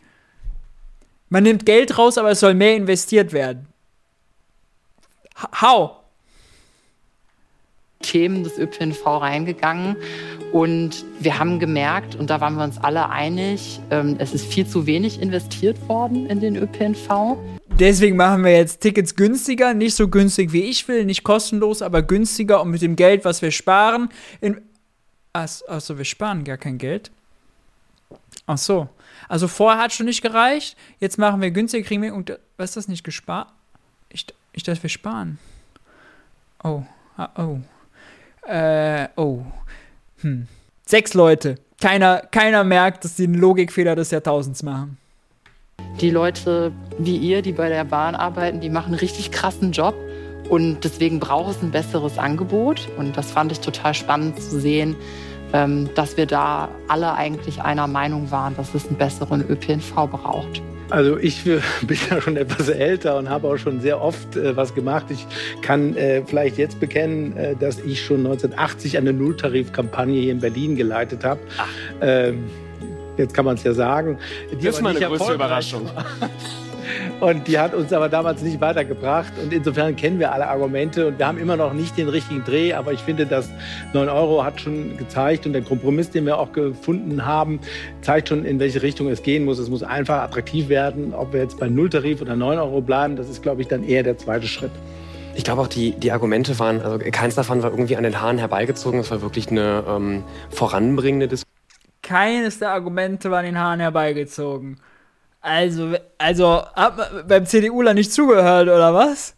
Man nimmt Geld raus, aber es soll mehr investiert werden. How? Themen des ÖPNV reingegangen und wir haben gemerkt, und da waren wir uns alle einig, ähm, es ist viel zu wenig investiert worden in den ÖPNV. Deswegen machen wir jetzt Tickets günstiger, nicht so günstig wie ich will, nicht kostenlos, aber günstiger und mit dem Geld, was wir sparen. In Achso, wir sparen gar kein Geld. Ach so. Also vorher hat schon nicht gereicht, jetzt machen wir günstiger, kriegen wir. Und was ist das nicht gespart? Ich, ich dachte, wir sparen. Oh. Ah, oh. Äh, oh. Hm. Sechs Leute. Keiner, keiner merkt, dass die einen Logikfehler des Jahrtausends machen. Die Leute wie ihr, die bei der Bahn arbeiten, die machen einen richtig krassen Job und deswegen braucht es ein besseres Angebot und das fand ich total spannend zu sehen, ähm, dass wir da alle eigentlich einer Meinung waren, dass es einen besseren ÖPNV braucht. Also ich *laughs* bin ja schon etwas älter und habe auch schon sehr oft äh, was gemacht. Ich kann äh, vielleicht jetzt bekennen, äh, dass ich schon 1980 eine Nulltarifkampagne hier in Berlin geleitet habe. Ähm, jetzt kann man es ja sagen. Die Das ist meine größte erfolgreich Überraschung. *laughs* Und die hat uns aber damals nicht weitergebracht. Und insofern kennen wir alle Argumente und wir haben immer noch nicht den richtigen Dreh. Aber ich finde, das 9 Euro hat schon gezeigt und der Kompromiss, den wir auch gefunden haben, zeigt schon, in welche Richtung es gehen muss. Es muss einfach attraktiv werden. Ob wir jetzt bei Nulltarif oder 9 Euro bleiben, das ist, glaube ich, dann eher der zweite Schritt. Ich glaube auch, die, die Argumente waren, also keins davon war irgendwie an den Haaren herbeigezogen. Es war wirklich eine ähm, voranbringende Diskussion. keines der Argumente war an den Haaren herbeigezogen. Also, also, hat beim CDUler nicht zugehört, oder was?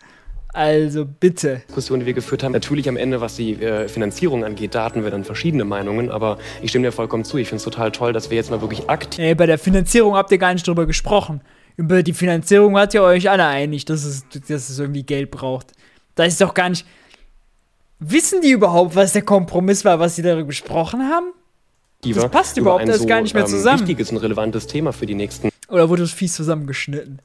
Also bitte. Diskussion, die wir geführt haben. Natürlich am Ende, was die äh, Finanzierung angeht, da hatten wir dann verschiedene Meinungen, aber ich stimme dir vollkommen zu. Ich finde es total toll, dass wir jetzt mal wirklich aktiv. Ey, bei der Finanzierung habt ihr gar nicht drüber gesprochen. Über die Finanzierung wart ihr euch alle einig, dass es, dass es irgendwie Geld braucht. Da ist doch gar nicht. Wissen die überhaupt, was der Kompromiss war, was sie darüber besprochen haben? Das passt überhaupt das so, gar nicht mehr ähm, zusammen. wichtiges und relevantes Thema für die nächsten Oder wurde es fies zusammengeschnitten?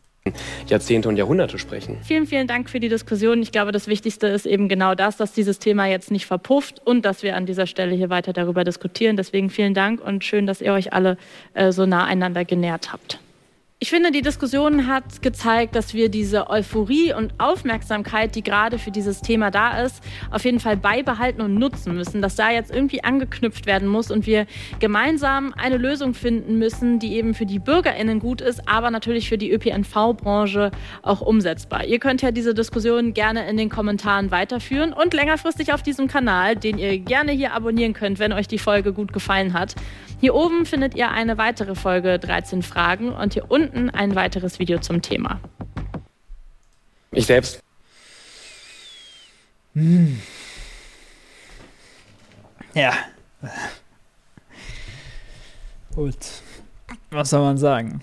Jahrzehnte und Jahrhunderte sprechen. Vielen, vielen Dank für die Diskussion. Ich glaube, das Wichtigste ist eben genau das, dass dieses Thema jetzt nicht verpufft und dass wir an dieser Stelle hier weiter darüber diskutieren. Deswegen vielen Dank und schön, dass ihr euch alle äh, so nah einander genährt habt. Ich finde, die Diskussion hat gezeigt, dass wir diese Euphorie und Aufmerksamkeit, die gerade für dieses Thema da ist, auf jeden Fall beibehalten und nutzen müssen, dass da jetzt irgendwie angeknüpft werden muss und wir gemeinsam eine Lösung finden müssen, die eben für die Bürgerinnen gut ist, aber natürlich für die ÖPNV-Branche auch umsetzbar. Ihr könnt ja diese Diskussion gerne in den Kommentaren weiterführen und längerfristig auf diesem Kanal, den ihr gerne hier abonnieren könnt, wenn euch die Folge gut gefallen hat. Hier oben findet ihr eine weitere Folge 13 Fragen und hier unten ein weiteres Video zum Thema. Ich selbst. Hm. Ja. Gut. Was soll man sagen?